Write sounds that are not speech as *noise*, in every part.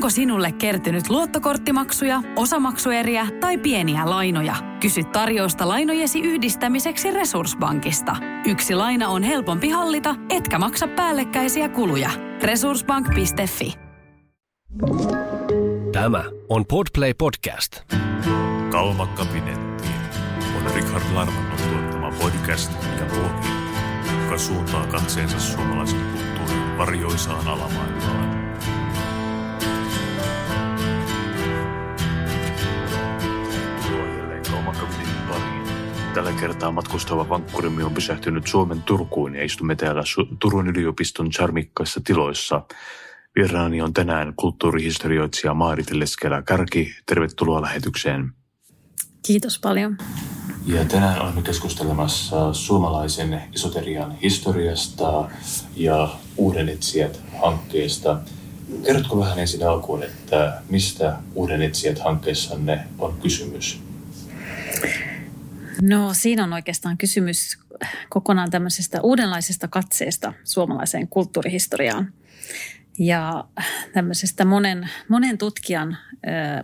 Onko sinulle kertynyt luottokorttimaksuja, osamaksueriä tai pieniä lainoja? Kysy tarjousta lainojesi yhdistämiseksi Resurssbankista. Yksi laina on helpompi hallita, etkä maksa päällekkäisiä kuluja. Resurssbank.fi Tämä on Podplay Podcast. Kalmakabinetti on Richard Larmannon tuottama podcast ja blogi, joka suuntaa katseensa suomalaisen kulttuurin varjoisaan alamaailmaan. Tällä kertaa matkustava vankkurimme on pysähtynyt Suomen Turkuun ja istumme täällä Su- Turun yliopiston charmikkaissa tiloissa. Vieraani on tänään kulttuurihistorioitsija Maarit Leskelä Kärki. Tervetuloa lähetykseen. Kiitos paljon. Ja tänään olemme keskustelemassa suomalaisen esoterian historiasta ja Uuden etsijät hankkeesta. Kerrotko vähän ensin alkuun, että mistä Uuden etsijät hankkeessanne on kysymys? No siinä on oikeastaan kysymys kokonaan tämmöisestä uudenlaisesta katseesta suomalaiseen kulttuurihistoriaan. Ja tämmöisestä monen, monen tutkijan,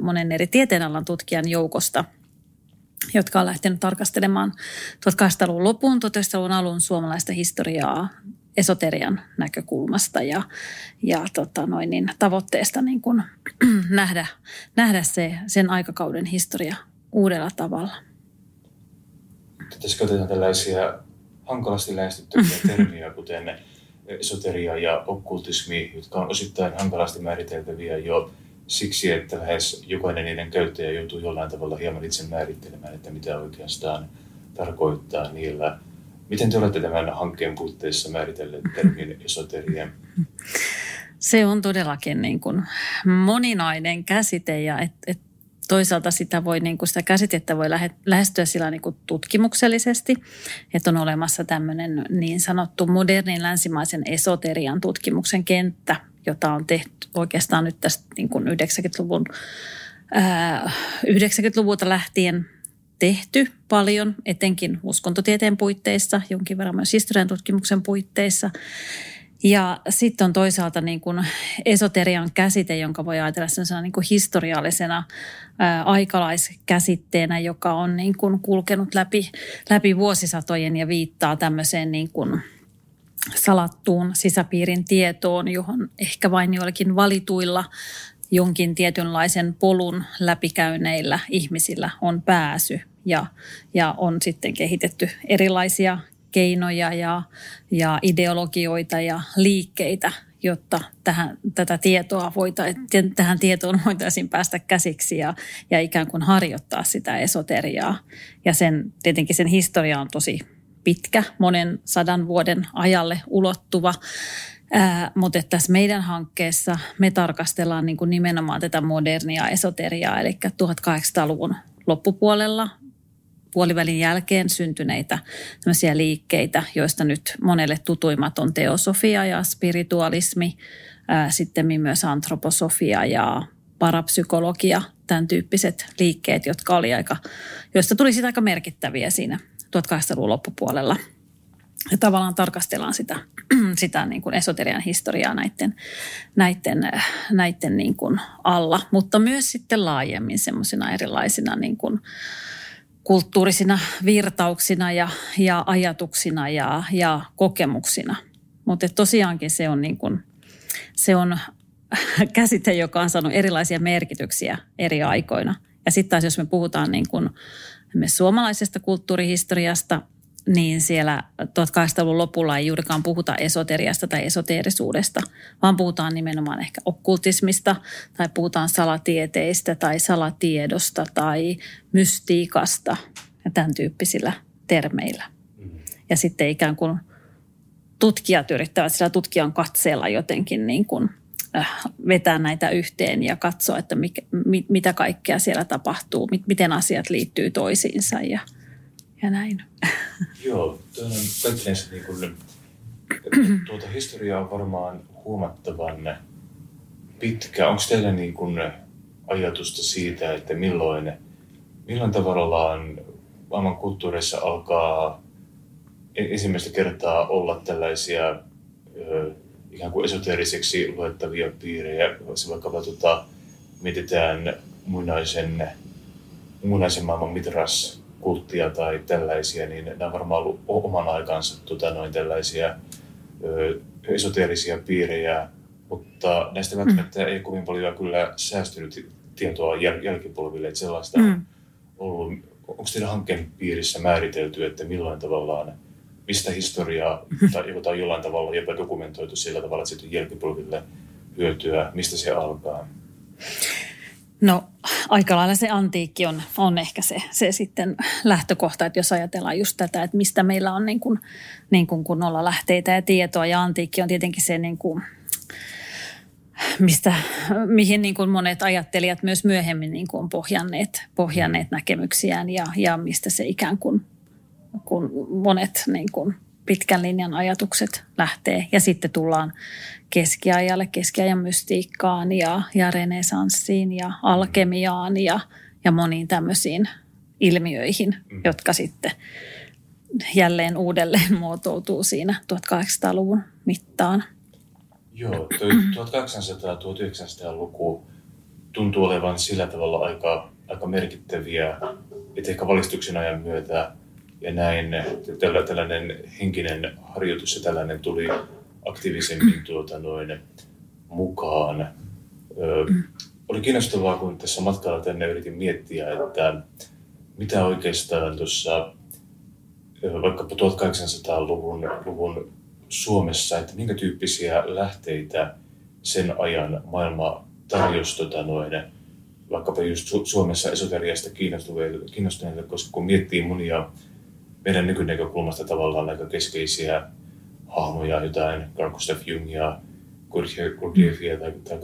monen eri tieteenalan tutkijan joukosta, jotka on lähtenyt tarkastelemaan 1800-luvun lopun, 1900-luvun alun suomalaista historiaa esoterian näkökulmasta ja, ja tota noin, niin tavoitteesta niin kuin, *clears throat* nähdä, nähdä se, sen aikakauden historia uudella tavalla. Tässä käytetään tällaisia hankalasti lähestyttäviä termiä, kuten esoteria ja okkultismi, jotka on osittain hankalasti määriteltäviä jo siksi, että lähes jokainen niiden käyttäjä joutuu jollain tavalla hieman itse määrittelemään, että mitä oikeastaan tarkoittaa niillä. Miten te olette tämän hankkeen puitteissa määritelleet termin esoteria? Se on todellakin niin kuin moninainen käsite ja et, et toisaalta sitä, voi, niin kuin sitä käsitettä voi lähestyä sillä niin kuin tutkimuksellisesti, että on olemassa tämmöinen niin sanottu modernin länsimaisen esoterian tutkimuksen kenttä, jota on tehty oikeastaan nyt tästä niin kuin 90-luvun, ää, 90-luvulta lähtien tehty paljon, etenkin uskontotieteen puitteissa, jonkin verran myös historian tutkimuksen puitteissa. Ja sitten on toisaalta niin kuin esoterian käsite, jonka voi ajatella niin kuin historiallisena ää, aikalaiskäsitteenä, joka on niin kuin kulkenut läpi, läpi vuosisatojen ja viittaa tämmöiseen niin kuin salattuun sisäpiirin tietoon, johon ehkä vain joillakin valituilla jonkin tietynlaisen polun läpikäyneillä ihmisillä on pääsy ja, ja on sitten kehitetty erilaisia keinoja ja, ja ideologioita ja liikkeitä, jotta tähän, tätä tietoa voita, tähän tietoon voitaisiin päästä käsiksi ja, ja ikään kuin harjoittaa sitä esoteriaa. Ja sen, tietenkin sen historia on tosi pitkä, monen sadan vuoden ajalle ulottuva. Ää, mutta tässä meidän hankkeessa me tarkastellaan niin kuin nimenomaan tätä modernia esoteriaa, eli 1800-luvun loppupuolella puolivälin jälkeen syntyneitä liikkeitä, joista nyt monelle tutuimmat on teosofia ja spiritualismi, sitten myös antroposofia ja parapsykologia, tämän tyyppiset liikkeet, jotka oli aika, joista tuli sitten aika merkittäviä siinä 1800-luvun loppupuolella. Ja tavallaan tarkastellaan sitä, *clears throat* sitä niin kuin esoterian historiaa näiden, näiden, näiden niin kuin alla, mutta myös sitten laajemmin semmoisina erilaisina niin kuin, kulttuurisina virtauksina ja, ja ajatuksina ja, ja kokemuksina. Mutta tosiaankin se on, niin kuin, se on *laughs* käsite, joka on saanut erilaisia merkityksiä eri aikoina. Ja sitten taas jos me puhutaan niin kuin suomalaisesta kulttuurihistoriasta, niin siellä 1800-luvun lopulla ei juurikaan puhuta esoteriasta tai esoteerisuudesta, vaan puhutaan nimenomaan ehkä okkultismista tai puhutaan salatieteistä tai salatiedosta tai mystiikasta ja tämän tyyppisillä termeillä. Ja sitten ikään kuin tutkijat yrittävät sillä tutkijan katseella jotenkin niin kuin äh, vetää näitä yhteen ja katsoa, että mikä, mitä kaikkea siellä tapahtuu, miten asiat liittyy toisiinsa ja – ja näin. Joo, kaikkinensa niin kuin, tuota historiaa on varmaan huomattavan pitkä. Onko teillä niin kuin ajatusta siitä, että milloin, milloin tavallaan maailman kulttuurissa alkaa e-, ensimmäistä kertaa olla tällaisia ö, ikään kuin esoteeriseksi luettavia piirejä. Se vaikkapa tota, mietitään muinaisen, muinaisen maailman mitras kulttia tai tällaisia, niin nämä on varmaan ollut oman aikansa tota, noin tällaisia ö, esoteerisia piirejä, mutta näistä välttämättä mm. ei kovin paljon kyllä säästynyt tietoa jäl- jälkipolville, että sellaista mm. on ollut. Onko teidän hankkeen piirissä määritelty, että milloin tavallaan, mistä historiaa tai jota on jollain tavalla jopa dokumentoitu sillä tavalla, että sitten jälkipolville hyötyä, mistä se alkaa? No aika lailla se antiikki on, on ehkä se, se sitten lähtökohta, että jos ajatellaan just tätä, että mistä meillä on niin kuin, niin kuin kunnolla lähteitä ja tietoa ja antiikki on tietenkin se niin kuin, mistä, mihin niin kuin monet ajattelijat myös myöhemmin niin kuin on pohjanneet, pohjanneet näkemyksiään ja, ja mistä se ikään kuin kun monet niin kuin pitkän linjan ajatukset lähtee. Ja sitten tullaan keskiajalle, keskiajan mystiikkaan ja, ja renesanssiin ja alkemiaan ja, ja moniin tämmöisiin ilmiöihin, mm. jotka sitten jälleen uudelleen *laughs* muotoutuu siinä 1800-luvun mittaan. Joo, 1800-1900-luku *clears throat* tuntuu olevan sillä tavalla aika, aika merkittäviä, että ehkä valistuksen ajan myötä ja näin tällainen henkinen harjoitus ja tällainen tuli aktiivisemmin tuota noin mukaan. Ö, oli kiinnostavaa, kun tässä matkalla tänne yritin miettiä, että mitä oikeastaan tuossa vaikkapa 1800-luvun luvun Suomessa, että minkä tyyppisiä lähteitä sen ajan maailma tarjosi tota noin, vaikkapa just Suomessa esoteriasta kiinnostuneille, koska kun miettii monia meidän nykynäkökulmasta tavallaan aika keskeisiä hahmoja, jotain Carl Gustav Jungia, Gurdjieffia tai, tai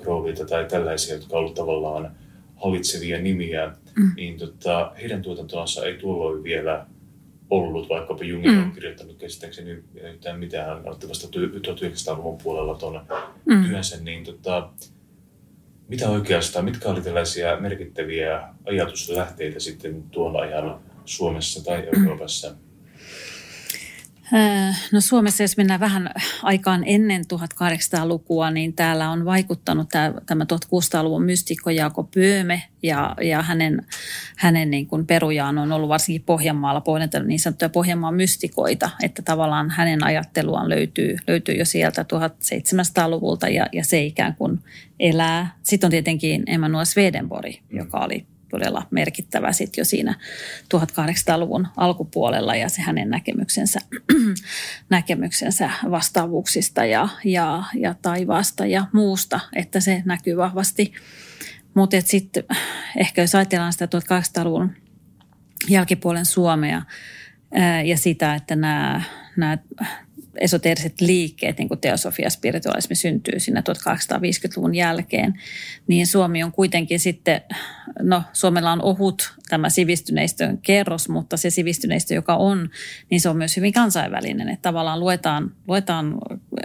tai tällaisia, jotka ovat tavallaan hallitsevia nimiä, mm. niin tota, heidän tuotantonsa ei tuolloin vielä ollut, vaikkapa Jung mm. on kirjoittanut käsittääkseni yhtään mitään, otti vasta 1900-luvun puolella tuon mm. työnsä, niin tota, mitä oikeastaan, mitkä oli tällaisia merkittäviä ajatuslähteitä sitten tuon ajan Suomessa tai Euroopassa? Mm. No Suomessa, jos mennään vähän aikaan ennen 1800-lukua, niin täällä on vaikuttanut tämä, tämä 1600-luvun mystikko Jaako Pööme ja, ja hänen, hänen niin kuin perujaan on ollut varsinkin Pohjanmaalla pohjannut niin sanottuja Pohjanmaan mystikoita, että tavallaan hänen ajatteluaan löytyy, löytyy jo sieltä 1700-luvulta ja, ja se ikään kuin elää. Sitten on tietenkin Emanuel Swedenborg, joka oli todella merkittävä sitten jo siinä 1800-luvun alkupuolella ja se hänen näkemyksensä, *clears throat* näkemyksensä vastaavuuksista ja, ja, ja taivaasta ja muusta, että se näkyy vahvasti. Mutta sitten ehkä jos ajatellaan sitä 1800-luvun jälkipuolen Suomea ää, ja sitä, että nämä, nämä esoteeriset liikkeet, niin kuin teosofia ja spiritualismi syntyy siinä 1850-luvun jälkeen, niin Suomi on kuitenkin sitten, no Suomella on ohut tämä sivistyneistön kerros, mutta se sivistyneistö, joka on, niin se on myös hyvin kansainvälinen. Että tavallaan luetaan, luetaan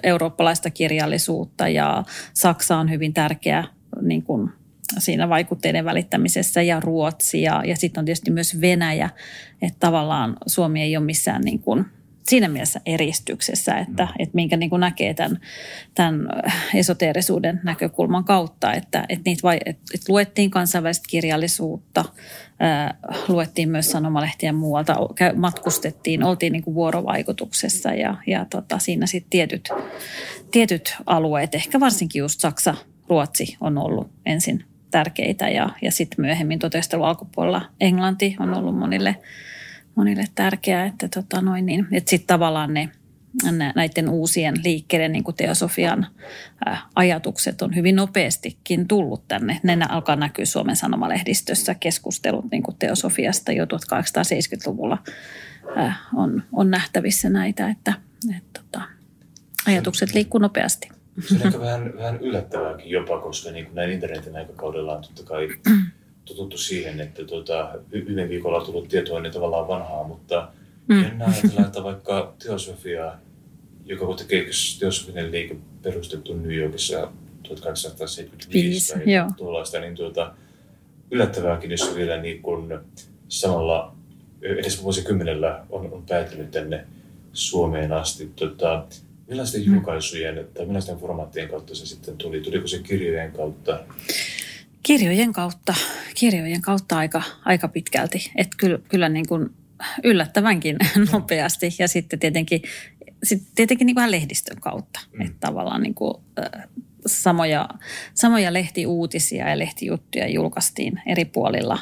eurooppalaista kirjallisuutta ja Saksa on hyvin tärkeä niin kuin siinä vaikutteiden välittämisessä ja Ruotsi ja, ja sitten on tietysti myös Venäjä, että tavallaan Suomi ei ole missään niin kuin – siinä mielessä eristyksessä, että, mm. että minkä niin kuin näkee tämän, tämän esoteerisuuden näkökulman kautta, että, että, niitä vai, että, että luettiin kansainvälistä kirjallisuutta, ää, luettiin myös sanomalehtiä muualta, matkustettiin, oltiin niin kuin vuorovaikutuksessa ja, ja tota, siinä sitten tietyt, tietyt alueet, ehkä varsinkin just Saksa, Ruotsi on ollut ensin tärkeitä ja, ja sitten myöhemmin 1900 alkupuolella Englanti on ollut monille – monille tärkeää, että, tota noin niin, että sitten tavallaan ne näiden uusien liikkeiden, niin kuin teosofian ajatukset on hyvin nopeastikin tullut tänne. Ne alkaa näkyä Suomen sanomalehdistössä keskustelut niin kuin teosofiasta jo 1870-luvulla on, on nähtävissä näitä, että, että tota, ajatukset liikkuu nopeasti. Se on ehkä vähän, vähän yllättävääkin jopa, koska niin kuin näin internetin aikakaudella on totta kai *clears throat* totuttu siihen, että tuota, yhden viikolla on tullut tietoa niin tavallaan vanhaa, mutta mm. en ajatella, että vaikka teosofia, joka kuitenkin teosofinen liike perustettu New Yorkissa 1875 tai tuollaista, niin tuota, yllättävääkin, jos vielä niin kuin samalla edes vuosikymmenellä on, on päätynyt tänne Suomeen asti. Tota, Millaisten julkaisujen tai millaisten formaattien kautta se sitten tuli? Tuliko se kirjojen kautta? Kirjojen kautta, kirjojen kautta aika, aika pitkälti. Että kyllä, kyllä niin kuin yllättävänkin *laughs* nopeasti. Ja sitten tietenkin, sitten tietenkin niin kuin lehdistön kautta. Mm. Että tavallaan niin kuin, samoja, samoja lehtiuutisia ja lehtijuttuja julkaistiin eri puolilla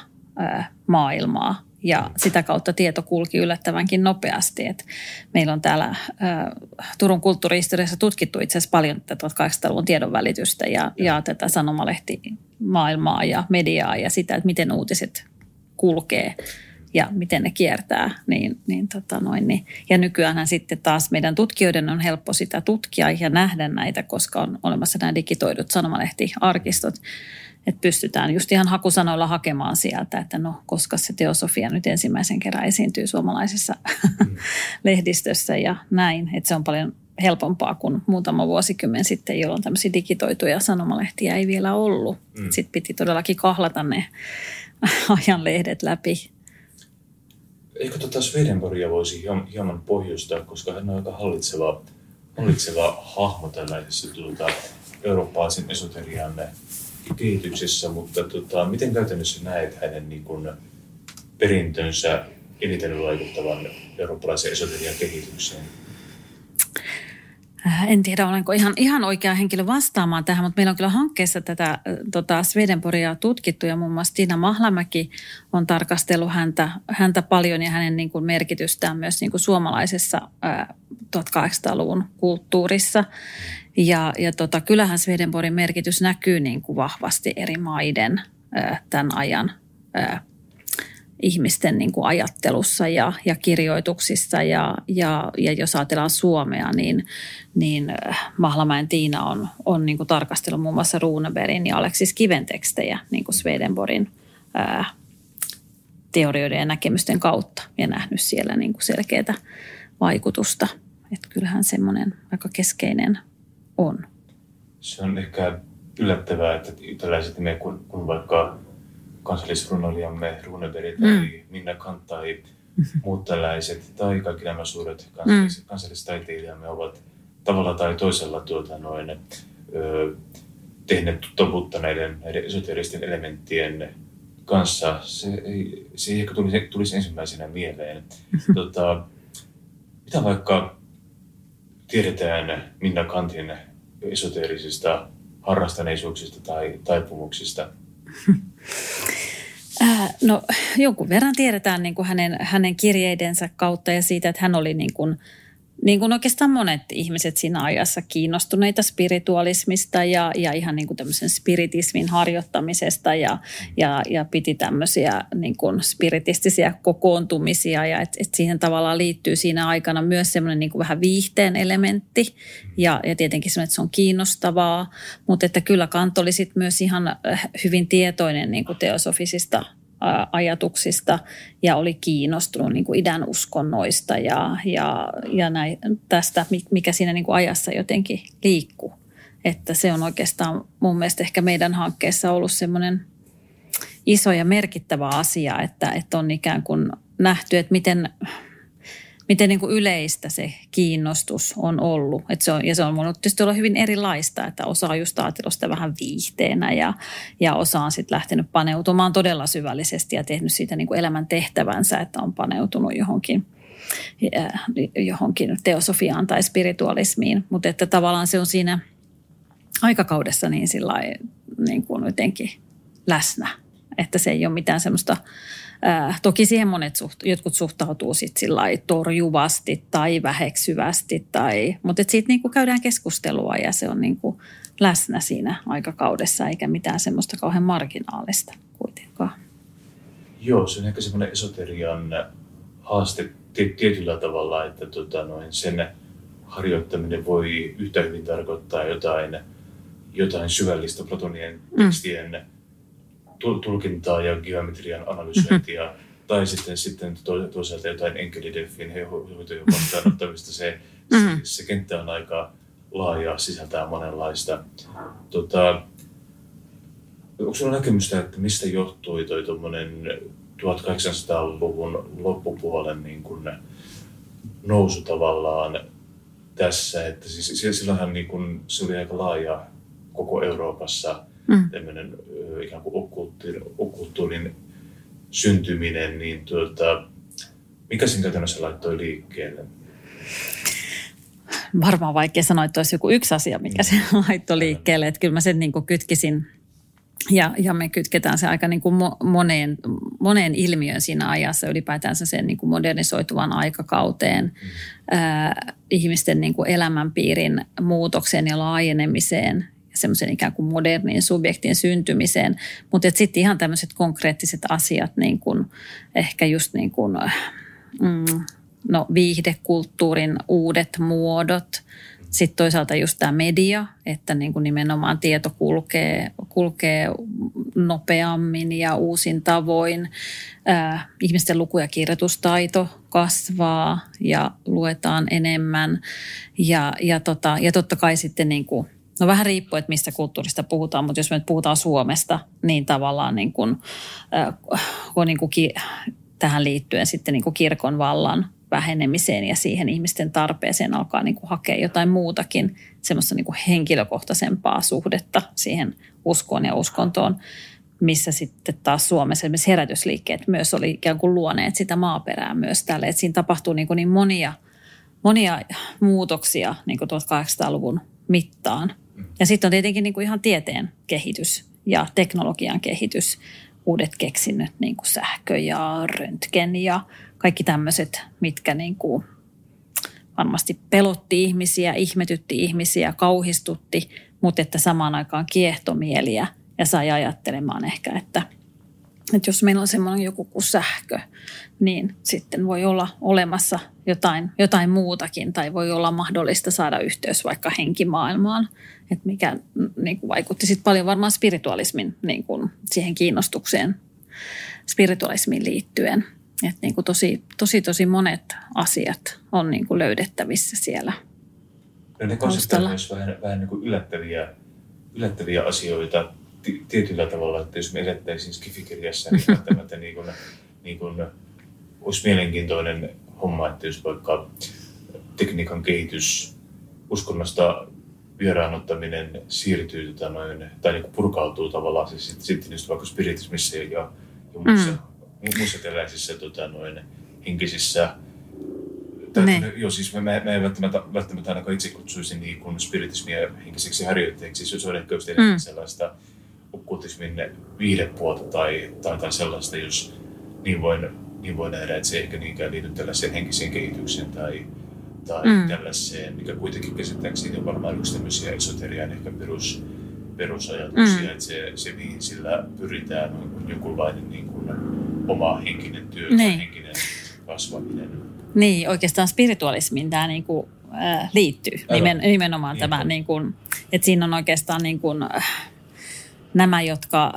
maailmaa ja sitä kautta tieto kulki yllättävänkin nopeasti. Et meillä on täällä ä, Turun kulttuurihistoriassa tutkittu itse asiassa paljon tätä 1800-luvun tiedonvälitystä ja, ja tätä sanomalehtimaailmaa ja mediaa ja sitä, että miten uutiset kulkee ja miten ne kiertää. Niin, niin, tota noin, niin. Ja nykyään sitten taas meidän tutkijoiden on helppo sitä tutkia ja nähdä näitä, koska on olemassa nämä digitoidut sanomalehtiarkistot että pystytään just ihan hakusanoilla hakemaan sieltä, että no koska se teosofia nyt ensimmäisen kerran esiintyy suomalaisessa *laughs* mm. lehdistössä ja näin. Että se on paljon helpompaa kuin muutama vuosikymmen sitten, jolloin tämmöisiä digitoituja sanomalehtiä ei vielä ollut. Mm. Sitten piti todellakin kahlata ne *laughs* ajanlehdet läpi. Eikö tota Swedenborgia voisi hieman pohjustaa, koska hän on aika hallitseva, hallitseva hahmo tällaisessa tuota, eurooppalaisen esoterian kehityksessä, mutta tota, miten käytännössä näet hänen niin kuin, perintönsä eniten vaikuttavan eurooppalaisen esoterian kehitykseen? Äh, en tiedä, olenko ihan, ihan oikea henkilö vastaamaan tähän, mutta meillä on kyllä hankkeessa tätä äh, tota Swedenborgia tutkittu ja muun muassa Tiina Mahlamäki on tarkastellut häntä, häntä paljon ja hänen niin kuin merkitystään myös niin kuin suomalaisessa ää, äh, 1800-luvun kulttuurissa. Ja, ja tota, kyllähän Swedenborgin merkitys näkyy niin kuin vahvasti eri maiden ää, tämän ajan ää, ihmisten niin kuin ajattelussa ja, ja kirjoituksissa. Ja, ja, ja jos ajatellaan Suomea, niin, niin Mahlamäen Tiina on, on niin kuin tarkastellut muun muassa Runebergin ja Aleksis Kiven tekstejä niin kuin Swedenborgin ää, teorioiden ja näkemysten kautta ja nähnyt siellä niin kuin selkeää vaikutusta. Että kyllähän semmoinen aika keskeinen on. Se on ehkä yllättävää, että tällaiset nimet kuin, kuin vaikka kansallisrunoilijamme Runeberg tai mm. Minna Kant tai muut tällaiset, tai kaikki nämä suuret kansallis- mm. kansallistaiteilijamme ovat tavalla tai toisella tuota, noin, ö, tehneet tovuutta näiden, näiden esoteristen elementtien kanssa. Se ei, se ei ehkä tulisi, tulisi ensimmäisenä mieleen. Tota, mitä vaikka tiedetään Minna Kantin esoteerisista harrastaneisuuksista tai taipumuksista? *laughs* Äh, no jonkun verran tiedetään niin kuin hänen, hänen kirjeidensä kautta ja siitä, että hän oli niin kuin niin kuin oikeastaan monet ihmiset siinä ajassa kiinnostuneita spiritualismista ja, ja ihan niin kuin tämmöisen spiritismin harjoittamisesta ja, ja, ja piti tämmöisiä niin kuin spiritistisiä kokoontumisia ja että et siihen tavallaan liittyy siinä aikana myös semmoinen niin kuin vähän viihteen elementti ja, ja tietenkin semmoinen, että se on kiinnostavaa, mutta että kyllä Kant oli sit myös ihan äh, hyvin tietoinen niin kuin teosofisista ajatuksista ja oli kiinnostunut niin kuin idän uskonnoista ja, ja, ja näin, tästä, mikä siinä niin kuin ajassa jotenkin liikkuu. Että se on oikeastaan mun mielestä ehkä meidän hankkeessa ollut semmoinen iso ja merkittävä asia, että, että on ikään kuin nähty, että miten miten niin kuin yleistä se kiinnostus on ollut. Et se on, ja se on voinut tietysti olla hyvin erilaista, että osa on just ajatellut sitä vähän viihteenä ja, ja osa on sitten lähtenyt paneutumaan todella syvällisesti ja tehnyt siitä niin kuin elämän tehtävänsä, että on paneutunut johonkin johonkin teosofiaan tai spiritualismiin, mutta että tavallaan se on siinä aikakaudessa niin sillä niin kuin jotenkin läsnä, että se ei ole mitään semmoista Äh, toki siihen monet suht, jotkut suhtautuu sillä torjuvasti tai väheksyvästi, tai, mutta siitä niinku käydään keskustelua ja se on niinku läsnä siinä aikakaudessa eikä mitään semmoista kauhean marginaalista kuitenkaan. Joo, se on ehkä semmoinen esoterian haaste tietyllä tavalla, että tota, noin sen harjoittaminen voi yhtä hyvin tarkoittaa jotain, jotain syvällistä Platonien tekstien mm tulkintaa ja geometrian analysointia, mm. tai sitten, sitten toisaalta jotain enkelideffin hoitojen vastaanottamista. Se, se, se kenttä on aika laaja, sisältää monenlaista. Tota, onko sinulla näkemystä, että mistä johtui toi 1800-luvun loppupuolen niin kuin nousu tavallaan tässä, että siis silloinhan niin kuin, se oli aika laaja koko Euroopassa mm. tämmöinen ikään kuin okkulttuurin, okkulttuurin syntyminen, niin tuota, mikä sen käytännössä laittoi liikkeelle? Varmaan vaikea sanoa, että olisi joku yksi asia, mikä se laittoi liikkeelle. Että kyllä mä sen niin kuin kytkisin ja, ja me kytketään se aika niin kuin moneen, moneen ilmiön siinä ajassa, ylipäätänsä sen niin kuin modernisoituvan aikakauteen, mm. ää, ihmisten niin kuin elämänpiirin muutokseen ja laajenemiseen semmoisen ikään kuin modernin subjektin syntymiseen. Mutta sitten ihan tämmöiset konkreettiset asiat, niin kuin ehkä just niin kuin, mm, no, viihdekulttuurin uudet muodot, sitten toisaalta just tämä media, että niin kuin nimenomaan tieto kulkee, kulkee nopeammin ja uusin tavoin. Äh, ihmisten luku- ja kirjoitustaito kasvaa ja luetaan enemmän. Ja, ja, tota, ja totta kai sitten niin kuin, no vähän riippuu, että mistä kulttuurista puhutaan, mutta jos me nyt puhutaan Suomesta, niin tavallaan niin kuin, äh, niin kuin ki, tähän liittyen sitten niin kuin kirkon vallan vähenemiseen ja siihen ihmisten tarpeeseen alkaa niin kuin hakea jotain muutakin, semmoista niin kuin henkilökohtaisempaa suhdetta siihen uskoon ja uskontoon, missä sitten taas Suomessa esimerkiksi herätysliikkeet myös oli ikään kuin luoneet sitä maaperää myös tälle, että siinä tapahtuu niin, kuin niin monia, monia muutoksia niin kuin 1800-luvun mittaan. Ja sitten on tietenkin niin kuin ihan tieteen kehitys ja teknologian kehitys, uudet keksinnöt, niin kuin sähkö ja röntgen ja kaikki tämmöiset, mitkä niin kuin varmasti pelotti ihmisiä, ihmetytti ihmisiä, kauhistutti, mutta että samaan aikaan kiehtomieliä ja sai ajattelemaan ehkä, että, että jos meillä on semmoinen joku kuin sähkö, niin sitten voi olla olemassa jotain, jotain muutakin tai voi olla mahdollista saada yhteys vaikka henkimaailmaan, että mikä niin kuin vaikutti sitten paljon varmaan spiritualismin niin kuin siihen kiinnostukseen spiritualismiin liittyen. Että niin kuin tosi, tosi, tosi monet asiat on niin kuin löydettävissä siellä No ne konseptit myös vähän, vähän niin kuin yllättäviä, yllättäviä asioita tietyllä tavalla, että jos me elettäisiin skifikirjassa, niin välttämättä niin kuin, niin kuin, olisi mielenkiintoinen homma, että jos vaikka tekniikan kehitys, uskonnosta vieraanottaminen siirtyy tota noin, tai niin kuin purkautuu tavallaan se sitten, sitten just vaikka spiritismissa ja, ja muissa mm muissa tällaisissa tota, noin, henkisissä tai, ne. Joo, siis mä, mä en välttämättä, välttämättä ainakaan itse kutsuisin niin kuin spiritismia henkiseksi harjoitteeksi. Siis se on ehkä mm. sellaista okkultismin viihdepuolta tai, tai, tai sellaista, jos niin voin, niin voi nähdä, että se ei ehkä niinkään liity tällaiseen henkiseen kehitykseen tai, tai mm. tällaiseen, mikä kuitenkin käsittääkseni on varmaan yksi tämmöisiä esoterian ehkä perus, perusajatuksia, mm. että se, se mihin sillä pyritään on jonkunlainen niin kuin oma henkinen työ niin. tai henkinen kasvaminen. Niin, oikeastaan spiritualismiin tämä niin kuin, äh, liittyy Nimen, nimenomaan niin, tämä, niin kuin, että siinä on oikeastaan niin kuin, äh, nämä, jotka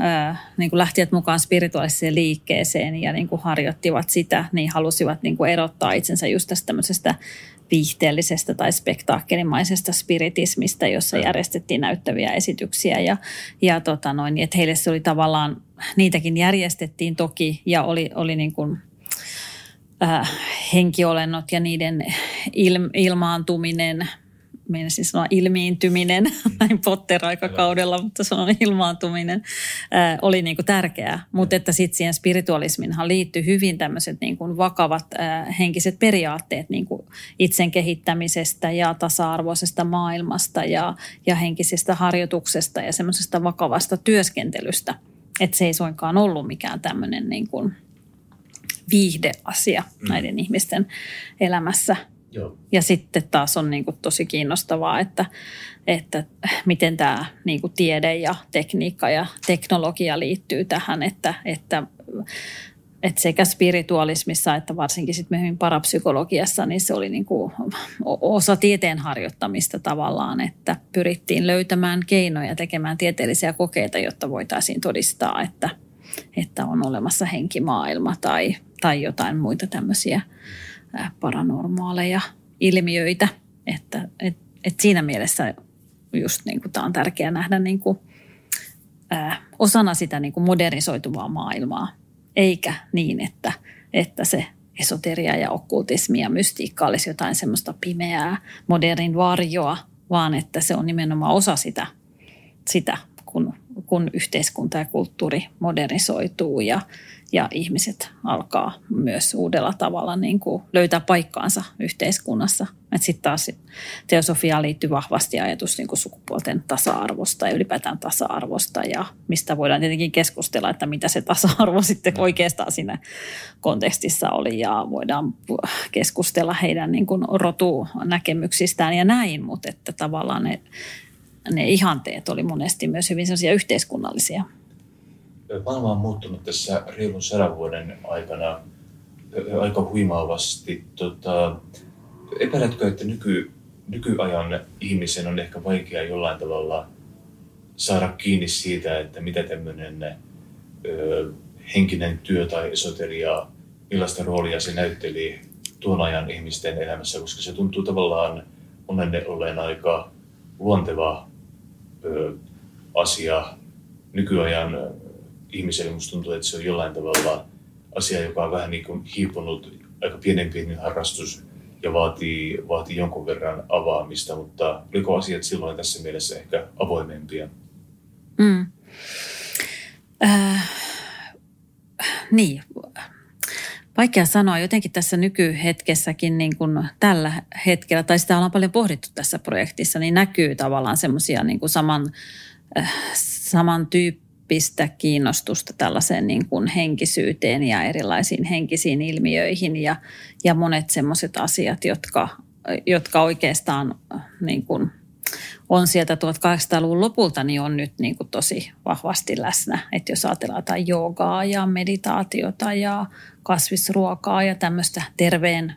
äh, niin kuin lähtivät mukaan spirituaaliseen liikkeeseen ja niin kuin harjoittivat sitä, niin halusivat niin kuin erottaa itsensä just tästä tämmöisestä viihteellisestä tai spektaakkelimaisesta spiritismista, jossa järjestettiin näyttäviä esityksiä. Ja, ja tota noin, että heille se oli tavallaan, niitäkin järjestettiin toki ja oli, oli niin kuin, äh, henkiolennot ja niiden il, ilmaantuminen – meinasin sanoa ilmiintyminen *laughs* näin Potter-aikakaudella, mutta se on ilmaantuminen, ää, oli niin kuin tärkeää. Mutta että sitten siihen spiritualisminhan liittyy hyvin tämmöiset niin kuin vakavat ää, henkiset periaatteet niin kuin itsen kehittämisestä ja tasa-arvoisesta maailmasta ja, ja henkisestä harjoituksesta ja semmoisesta vakavasta työskentelystä. Että se ei suinkaan ollut mikään tämmöinen niin kuin viihdeasia mm. näiden ihmisten elämässä – Joo. Ja sitten taas on niin kuin tosi kiinnostavaa, että, että miten tämä niin kuin tiede ja tekniikka ja teknologia liittyy tähän, että, että, että sekä spiritualismissa että varsinkin sitten myöhemmin parapsykologiassa, niin se oli niin kuin osa tieteen harjoittamista tavallaan, että pyrittiin löytämään keinoja tekemään tieteellisiä kokeita, jotta voitaisiin todistaa, että, että on olemassa henkimaailma tai, tai jotain muita tämmöisiä paranormaaleja ilmiöitä. Että et, et siinä mielessä just niin kuin tämä on tärkeää nähdä niin kuin, ää, osana sitä niin kuin modernisoituvaa maailmaa, eikä niin, että, että se esoteria ja okkultismi ja mystiikka olisi jotain semmoista pimeää, modernin varjoa, vaan että se on nimenomaan osa sitä, sitä kun, kun yhteiskunta ja kulttuuri modernisoituu ja, ja ihmiset alkaa myös uudella tavalla niin kuin löytää paikkaansa yhteiskunnassa. Sitten taas teosofiaan liittyy vahvasti ajatus niin kuin sukupuolten tasa-arvosta ja ylipäätään tasa-arvosta ja mista voidaan tietenkin keskustella, että mitä se tasa-arvo *laughs* sitten oikeastaan siinä kontekstissa oli ja voidaan keskustella heidän niin kuin rotunäkemyksistään ja näin, mutta että tavallaan ne, ne ihanteet oli monesti myös hyvin sellaisia yhteiskunnallisia – maailma on muuttunut tässä reilun sadan vuoden aikana aika huimaavasti. Tota, epäiletkö, että nyky, nykyajan ihmisen on ehkä vaikea jollain tavalla saada kiinni siitä, että mitä tämmöinen henkinen työ tai esoteria, millaista roolia se näytteli tuon ajan ihmisten elämässä, koska se tuntuu tavallaan monenne olleen aika luonteva ö, asia nykyajan ihmiselle musta tuntuu, että se on jollain tavalla asia, joka on vähän niin kuin hiipunut, aika pienen pieni harrastus ja vaatii, vaatii jonkun verran avaamista, mutta oliko asiat silloin tässä mielessä ehkä avoimempia? Mm. Äh, niin, vaikea sanoa. Jotenkin tässä nykyhetkessäkin niin kuin tällä hetkellä, tai sitä ollaan paljon pohdittu tässä projektissa, niin näkyy tavallaan semmoisia niin saman, äh, samantyyppisiä tyyppistä kiinnostusta tällaiseen niin kuin henkisyyteen ja erilaisiin henkisiin ilmiöihin ja, ja monet semmoiset asiat, jotka, jotka oikeastaan niin kuin on sieltä 1800-luvun lopulta, niin on nyt niin kuin tosi vahvasti läsnä. Että jos ajatellaan jotain joogaa ja meditaatiota ja kasvisruokaa ja tämmöistä terveen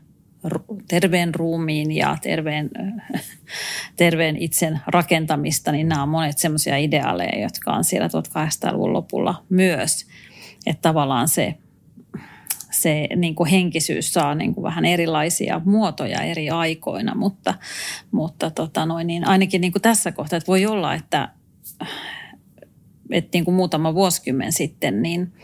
terveen ruumiin ja terveen, *laughs* terveen itsen rakentamista, niin nämä on monet semmoisia ideaaleja, jotka on siellä 1800-luvun lopulla myös. Että tavallaan se, se niin kuin henkisyys saa niin kuin vähän erilaisia muotoja eri aikoina, mutta, mutta tota noin, niin ainakin niin kuin tässä kohtaa, että voi olla, että, että niin kuin muutama vuosikymmen sitten, niin –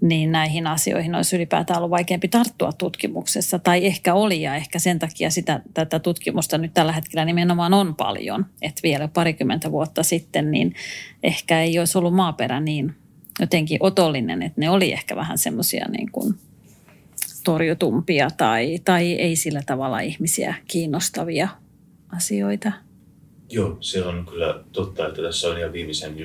niin näihin asioihin olisi ylipäätään ollut vaikeampi tarttua tutkimuksessa. Tai ehkä oli ja ehkä sen takia sitä, tätä tutkimusta nyt tällä hetkellä nimenomaan on paljon. Että vielä parikymmentä vuotta sitten niin ehkä ei olisi ollut maaperä niin jotenkin otollinen, että ne oli ehkä vähän semmoisia niin kuin torjutumpia tai, tai ei sillä tavalla ihmisiä kiinnostavia asioita. Joo, se on kyllä totta, että tässä on ihan viimeisen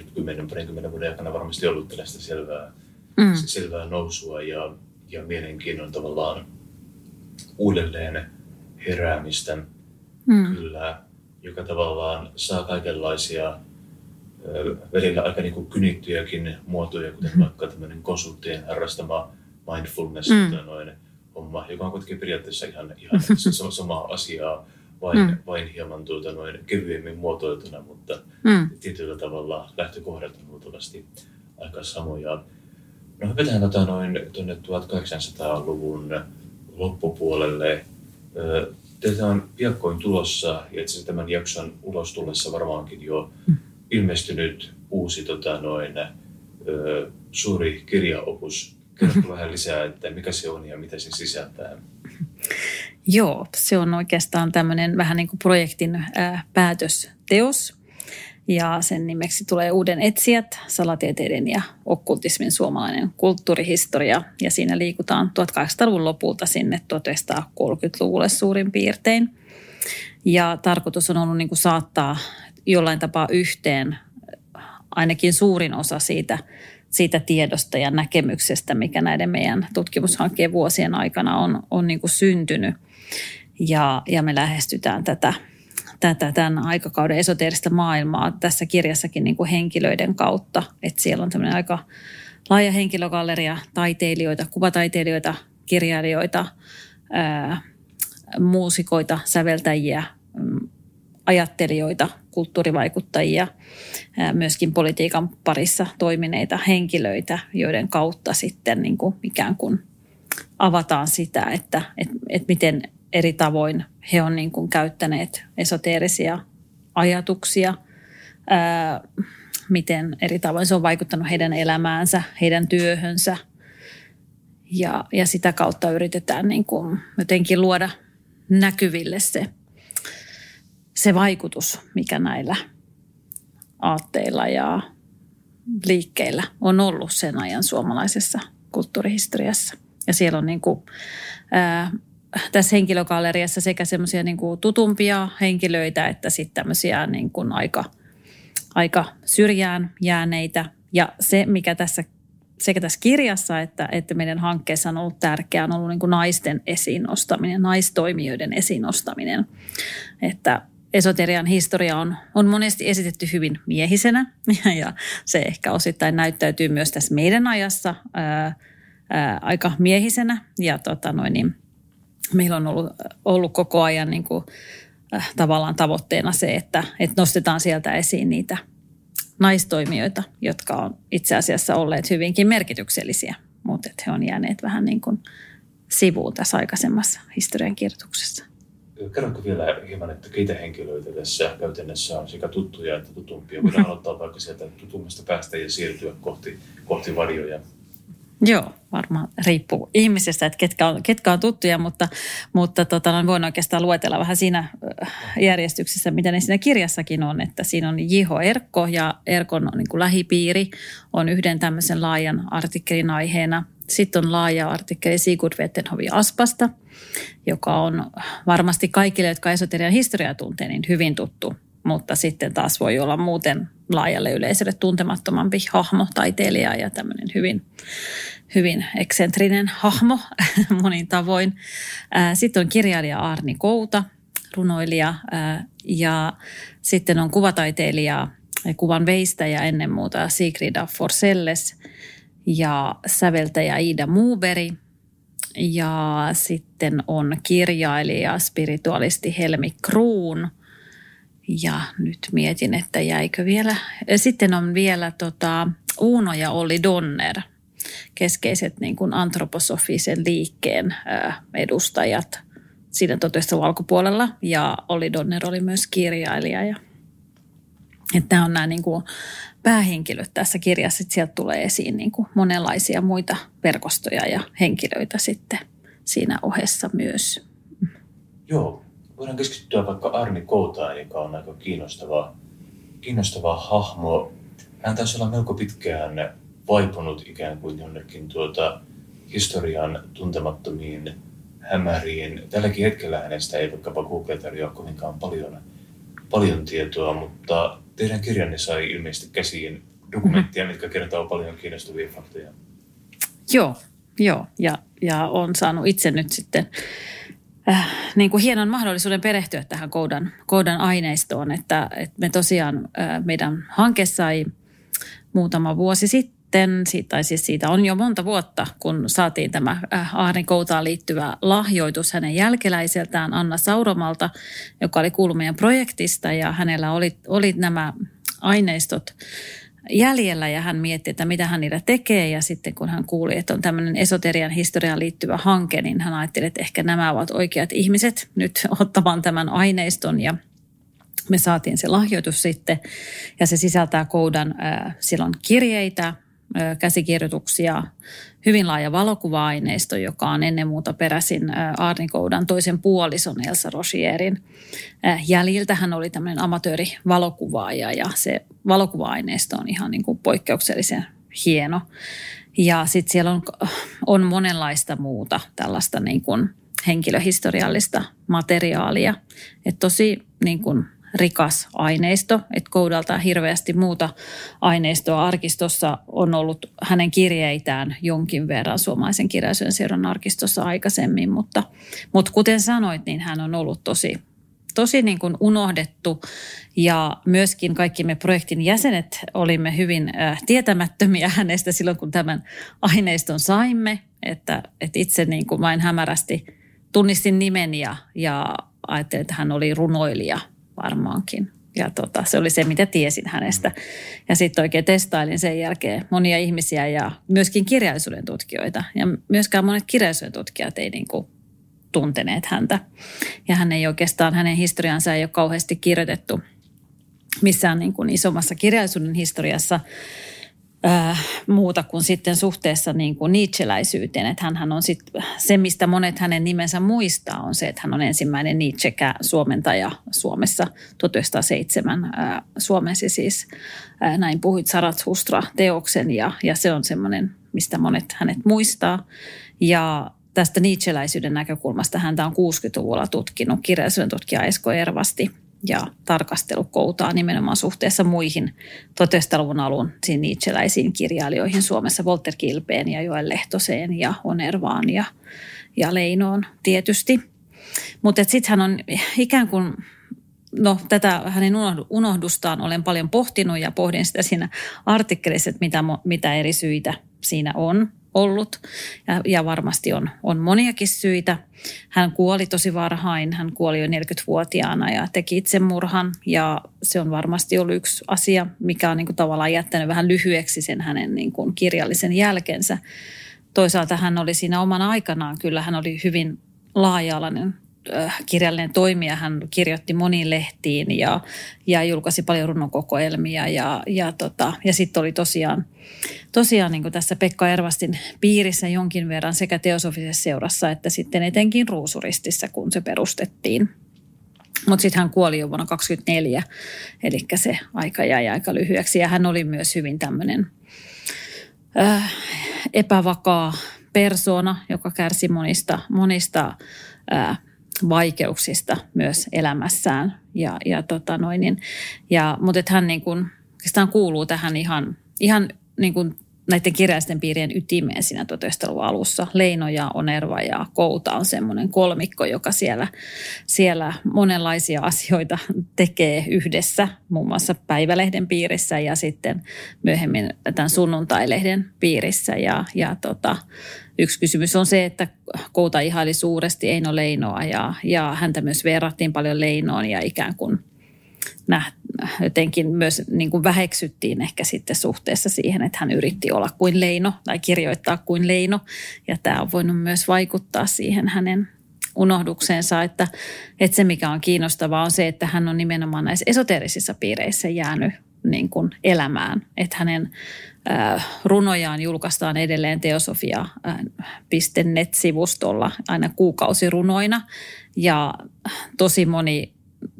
10-20 vuoden aikana varmasti ollut tällaista selvää mm. selvää nousua ja, ja mielenkiinnon tavallaan uudelleen heräämistä mm. kyllä, joka tavallaan saa kaikenlaisia välillä aika niin kuin kynittyjäkin muotoja, kuten mm. vaikka tämmöinen konsulttien harrastama mindfulness, mm. noin homma, joka on kuitenkin periaatteessa ihan, ihan *laughs* sama asiaa, vain, mm. vain hieman tuota noin kevyemmin muotoiltuna, mutta mm. tietyllä tavalla lähtökohdat on luultavasti aika samoja. No hypätään tota noin tuonne 1800-luvun loppupuolelle. Teitä on piakkoin tulossa, ja itse tämän jakson ulos tullessa varmaankin jo ilmestynyt uusi tota noin, suuri kirjaopus. Kerrotko vähän lisää, että mikä se on ja mitä se sisältää? Joo, se on oikeastaan tämmöinen vähän niin kuin projektin päätösteos – ja sen nimeksi tulee Uuden etsijät, salatieteiden ja okkultismin suomalainen kulttuurihistoria. Ja siinä liikutaan 1800-luvun lopulta sinne 1930-luvulle suurin piirtein. Ja tarkoitus on ollut niin kuin saattaa jollain tapaa yhteen ainakin suurin osa siitä, siitä tiedosta ja näkemyksestä, mikä näiden meidän tutkimushankkeen vuosien aikana on, on niin kuin syntynyt. Ja, ja me lähestytään tätä tätä tämän aikakauden esoteerista maailmaa tässä kirjassakin niin kuin henkilöiden kautta. Että siellä on tämmöinen aika laaja henkilögalleria, taiteilijoita, kuvataiteilijoita, kirjailijoita, ää, muusikoita, säveltäjiä, mm, ajattelijoita, kulttuurivaikuttajia, myöskin politiikan parissa toimineita henkilöitä, joiden kautta sitten niin kuin ikään kuin avataan sitä, että, että, että miten eri tavoin he on niin kuin käyttäneet esoteerisia ajatuksia, ää, miten eri tavoin se on vaikuttanut heidän elämäänsä, heidän työhönsä Ja, ja sitä kautta yritetään niin kuin jotenkin luoda näkyville se, se vaikutus, mikä näillä aatteilla ja liikkeillä on ollut sen ajan suomalaisessa kulttuurihistoriassa. Ja siellä on niin kuin, ää, tässä henkilögalleriassa sekä semmoisia niin tutumpia henkilöitä että sitten tämmöisiä niin kuin aika, aika syrjään jääneitä. Ja se, mikä tässä sekä tässä kirjassa että, että meidän hankkeessa on ollut tärkeää, on ollut niin kuin naisten esiin nostaminen, naistoimijoiden esiin nostaminen. Että esoterian historia on, on monesti esitetty hyvin miehisenä *laughs* ja, se ehkä osittain näyttäytyy myös tässä meidän ajassa ää, ää, aika miehisenä. Ja tota noin, niin, meillä on ollut, ollut koko ajan niin kuin, äh, tavallaan tavoitteena se, että, että nostetaan sieltä esiin niitä naistoimijoita, jotka on itse asiassa olleet hyvinkin merkityksellisiä, mutta että he on jääneet vähän niin kuin sivuun tässä aikaisemmassa historiankirjoituksessa. Kerrotko vielä hieman, että keitä henkilöitä tässä käytännössä on sekä tuttuja että tutumpia? Voidaan *laughs* aloittaa vaikka sieltä tutummasta päästä ja siirtyä kohti, kohti varjoja. Joo, varmaan riippuu ihmisestä, että ketkä on, ketkä on tuttuja, mutta, mutta tota, no, voin oikeastaan luetella vähän siinä äh, järjestyksessä, mitä ne siinä kirjassakin on, että siinä on Jiho Erkko ja Erkon niin kuin lähipiiri on yhden tämmöisen laajan artikkelin aiheena. Sitten on laaja artikkeli Sigurd Wettenhovi Aspasta, joka on varmasti kaikille, jotka esoterian historiaa tuntee, niin hyvin tuttu mutta sitten taas voi olla muuten laajalle yleisölle tuntemattomampi hahmo, taiteilija ja tämmöinen hyvin, hyvin eksentrinen hahmo *laughs* monin tavoin. Sitten on kirjailija Arni Kouta, runoilija ja sitten on kuvataiteilija ja kuvan veistäjä ennen muuta Sigrida Forselles ja säveltäjä Ida Muuberi ja sitten on kirjailija, spiritualisti Helmi Kruun – ja nyt mietin, että jäikö vielä. Sitten on vielä tota, Uuno ja Olli Donner, keskeiset niin kuin antroposofisen liikkeen edustajat siinä toteutusta alkupuolella. Ja Olli Donner oli myös kirjailija. Ja, että nämä on nämä niin kuin päähenkilöt tässä kirjassa. Että sieltä tulee esiin niin kuin monenlaisia muita verkostoja ja henkilöitä sitten siinä ohessa myös. Joo, voidaan keskittyä vaikka Arni Koutaan, joka on aika kiinnostava, kiinnostava hahmo. Hän taisi olla melko pitkään vaipunut ikään kuin jonnekin tuota historian tuntemattomiin hämäriin. Tälläkin hetkellä hänestä ei vaikkapa Google tarjoa kovinkaan paljon, paljon tietoa, mutta teidän kirjanne sai ilmeisesti käsiin dokumenttia, mm-hmm. mitkä kertoo paljon kiinnostavia faktoja. Joo, joo. Ja, ja on saanut itse nyt sitten äh, niin kuin hienon mahdollisuuden perehtyä tähän koudan, koudan aineistoon, että, että me tosiaan äh, meidän hanke sai muutama vuosi sitten, tai siis siitä on jo monta vuotta, kun saatiin tämä äh, Koutaan liittyvä lahjoitus hänen jälkeläiseltään Anna Sauromalta, joka oli kuullut meidän projektista. Ja hänellä oli, oli nämä aineistot jäljellä ja hän mietti, että mitä hän niillä tekee. Ja sitten kun hän kuuli, että on tämmöinen esoterian historiaan liittyvä hanke, niin hän ajatteli, että ehkä nämä ovat oikeat ihmiset nyt *laughs* ottamaan tämän aineiston ja me saatiin se lahjoitus sitten ja se sisältää koudan äh, silloin kirjeitä, käsikirjoituksia, hyvin laaja valokuva-aineisto, joka on ennen muuta peräisin Arni Koudan toisen puolison Elsa Rochierin jäljiltä. Hän oli tämmöinen amatöörivalokuvaaja ja se valokuva-aineisto on ihan niin kuin poikkeuksellisen hieno. Ja sitten siellä on, on monenlaista muuta tällaista niin kuin henkilöhistoriallista materiaalia. Et tosi niin kuin rikas aineisto, että koudalta hirveästi muuta aineistoa. Arkistossa on ollut hänen kirjeitään jonkin verran suomalaisen kirjaisuuden seuran arkistossa aikaisemmin, mutta, mutta kuten sanoit, niin hän on ollut tosi tosi niin kuin unohdettu. Ja myöskin kaikki me projektin jäsenet olimme hyvin äh, tietämättömiä hänestä silloin, kun tämän aineiston saimme, että, että itse niin kuin vain hämärästi tunnistin nimen ja, ja ajattelin, että hän oli runoilija varmaankin. Ja tota, se oli se, mitä tiesin hänestä. Ja sitten oikein testailin sen jälkeen monia ihmisiä ja myöskin kirjallisuuden tutkijoita. Ja myöskään monet kirjallisuuden tutkijat ei niin kuin tunteneet häntä. Ja hän ei oikeastaan, hänen historiansa ei ole kauheasti kirjoitettu missään niin kuin isommassa kirjallisuuden historiassa. Muuta kuin sitten suhteessa niin kuin Nietzscheläisyyteen. Että hän on sit, se, mistä monet hänen nimensä muistaa, on se, että hän on ensimmäinen Nietzschekä suomentaja Suomessa 1907. Äh, suomesi siis näin puhuit Hustra teoksen ja, ja se on semmoinen, mistä monet hänet muistaa. Ja tästä Nietzscheläisyyden näkökulmasta häntä on 60-luvulla tutkinut kirjallisuuden tutkija Esko Ervasti – ja tarkastelu koutaa nimenomaan suhteessa muihin 1900-luvun alun Nietzscheläisiin kirjailijoihin Suomessa, Walter Kilpeen ja Joel Lehtoseen ja Onervaan ja, ja Leinoon tietysti. Mutta sitten hän on ikään kuin no tätä hänen unohdustaan olen paljon pohtinut ja pohdin sitä siinä artikkelissa, että mitä, mitä eri syitä siinä on ollut ja, ja varmasti on, on moniakin syitä. Hän kuoli tosi varhain, hän kuoli jo 40-vuotiaana ja teki itsemurhan ja se on varmasti ollut yksi asia, mikä on niin kuin tavallaan jättänyt vähän lyhyeksi sen hänen niin kuin kirjallisen jälkensä. Toisaalta hän oli siinä omana aikanaan, kyllä hän oli hyvin laaja-alainen kirjallinen toimija. Hän kirjoitti moniin lehtiin ja, ja julkaisi paljon runokokoelmia. Ja, ja, tota, ja sitten oli tosiaan, tosiaan niin tässä Pekka Ervastin piirissä jonkin verran sekä teosofisessa seurassa että sitten etenkin Ruusuristissä, kun se perustettiin. Mutta sitten hän kuoli jo vuonna 2024, eli se aika jäi aika lyhyeksi. Ja hän oli myös hyvin tämmöinen äh, epävakaa persona, joka kärsi monista, monista äh, vaikeuksista myös elämässään. Ja, ja, tota noin, niin, ja, mutta että hän niin kuin, kuuluu tähän ihan, ihan niin kuin näiden kirjaisten piirien ytimeen siinä 1900-luvun alussa. Leino ja Onerva ja Kouta on semmoinen kolmikko, joka siellä, siellä monenlaisia asioita tekee yhdessä, muun muassa Päivälehden piirissä ja sitten myöhemmin tämän sunnuntailehden piirissä. Ja, ja tota, yksi kysymys on se, että Kouta ihaili suuresti Eino Leinoa ja, ja häntä myös verrattiin paljon Leinoon ja ikään kuin – jotenkin myös niin kuin väheksyttiin ehkä sitten suhteessa siihen, että hän yritti olla kuin Leino tai kirjoittaa kuin Leino. Ja tämä on voinut myös vaikuttaa siihen hänen unohdukseensa, että, että se mikä on kiinnostavaa on se, että hän on nimenomaan näissä esoteerisissa piireissä jäänyt niin kuin elämään. Että hänen äh, runojaan julkaistaan edelleen teosofia.net-sivustolla aina kuukausirunoina. Ja tosi moni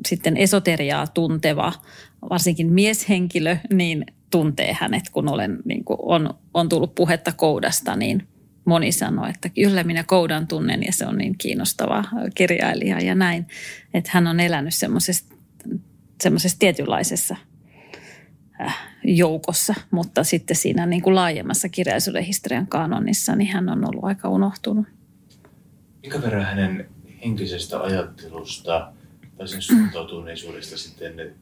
sitten esoteriaa tunteva, varsinkin mieshenkilö, niin tuntee hänet, kun olen, niin kuin on, on tullut puhetta koudasta, niin moni sanoo, että kyllä minä koudan tunnen ja se on niin kiinnostava kirjailija ja näin. Että hän on elänyt semmoisessa, tietynlaisessa äh, joukossa, mutta sitten siinä niin kuin laajemmassa kirjallisuuden historian kanonissa, niin hän on ollut aika unohtunut. Minkä verran hänen henkisestä ajattelusta – tai sen suuntautuneisuudesta sitten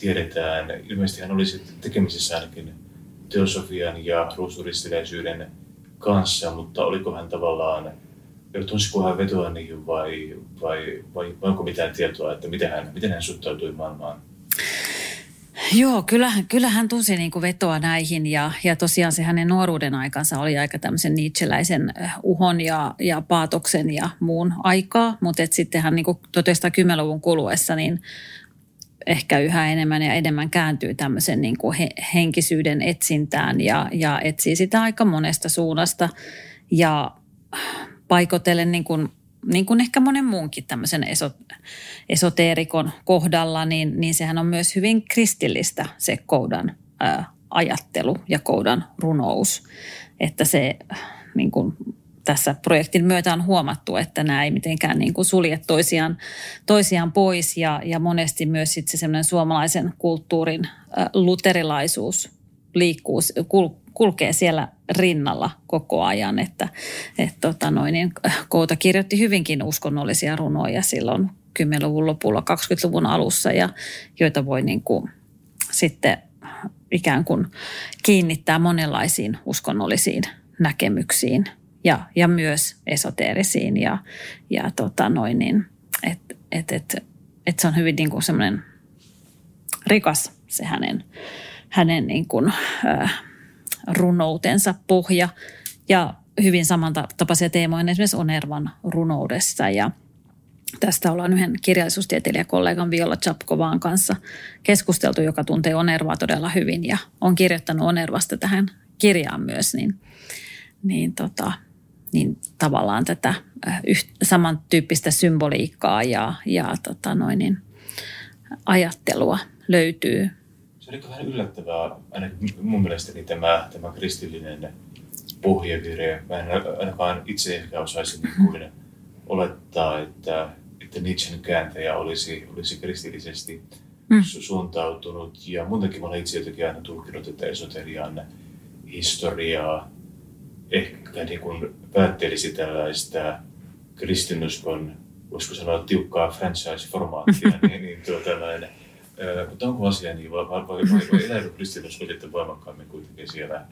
tiedetään. Ilmeisesti hän oli sitten tekemisissä ainakin teosofian ja ruusuristiläisyyden kanssa, mutta oliko hän tavallaan, tunsiko hän vetoa niihin vai, vai, vai, vai onko mitään tietoa, että miten hän, miten hän suhtautui maailmaan? Joo, kyllähän, kyllähän tunsi niin kuin vetoa näihin ja, ja tosiaan se hänen nuoruuden aikansa oli aika tämmöisen niitseläisen eh, uhon ja, ja paatoksen ja muun aikaa, mutta sitten hän niin kuin 1910-luvun kuluessa niin ehkä yhä enemmän ja enemmän kääntyy tämmöisen niin kuin he, henkisyyden etsintään ja, ja etsii sitä aika monesta suunnasta. Ja paikotellen niin kuin niin kuin ehkä monen muunkin tämmöisen esoteerikon kohdalla, niin, niin sehän on myös hyvin kristillistä se koudan ää, ajattelu ja koudan runous. Että se niin kuin tässä projektin myötä on huomattu, että nämä ei mitenkään niin kuin sulje toisiaan, toisiaan pois ja, ja monesti myös sit se semmoinen suomalaisen kulttuurin luterilaisuus liikkuu, kul, kulkee siellä rinnalla koko ajan. Että, et, tota noin, niin Kouta kirjoitti hyvinkin uskonnollisia runoja silloin 10-luvun lopulla, 20-luvun alussa, ja joita voi niin kuin sitten ikään kuin kiinnittää monenlaisiin uskonnollisiin näkemyksiin ja, ja myös esoteerisiin. Ja, ja tota noin, niin, et, et, et, et se on hyvin niin kuin rikas se hänen, hänen niin kuin, äh, runoutensa pohja ja hyvin samantapaisia teemoja esimerkiksi Onervan runoudessa ja Tästä ollaan yhden kirjallisuustieteilijäkollegan Viola Chapkovaan kanssa keskusteltu, joka tuntee Onervaa todella hyvin ja on kirjoittanut Onervasta tähän kirjaan myös, niin, niin, tota, niin tavallaan tätä yht, samantyyppistä symboliikkaa ja, ja tota noin, niin, ajattelua löytyy. Se on vähän yllättävää, ainakin mun mielestäni tämä, tämä kristillinen pohjavire. Mä en ainakaan itse ehkä osaisi niin kuin olettaa, että, että Nietzschen kääntäjä olisi, olisi kristillisesti mm. suuntautunut. Ja muutenkin mä olen itse jotenkin aina tulkinut, että esoterian historiaa ehkä niin kuin päättelisi tällaista kristinuskon, voisiko sanoa tiukkaa franchise-formaattia, *laughs* niin, niin tuo tällainen, ää, mutta onko asia niin, vai, vai, vai, vai elääkö kristinusko sitten voimakkaammin kuitenkin siellä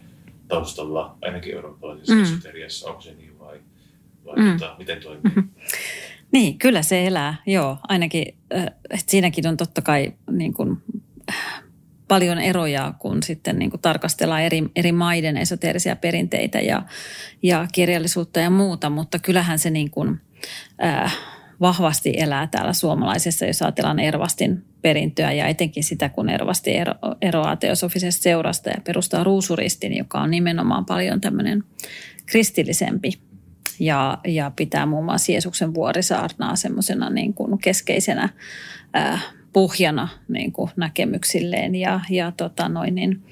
taustalla, ainakin eurooppalaisessa mm. esoteriassa, onko se niin vai, vai mm. tota, miten toimii? Mm-hmm. Niin, kyllä se elää, joo. Ainakin, että siinäkin on totta kai niin kuin, paljon eroja, kun sitten niin kuin tarkastellaan eri, eri maiden esoteerisia perinteitä ja, ja kirjallisuutta ja muuta, mutta kyllähän se niin kuin, äh, vahvasti elää täällä suomalaisessa, jos ajatellaan Ervastin perintöä ja etenkin sitä, kun Ervasti ero, eroaa teosofisesta seurasta ja perustaa ruusuristin, joka on nimenomaan paljon tämmöinen kristillisempi ja, ja pitää muun muassa Jeesuksen vuorisaarnaa semmoisena niin kuin keskeisenä äh, pohjana niin kuin näkemyksilleen ja, ja, tota noin, niin,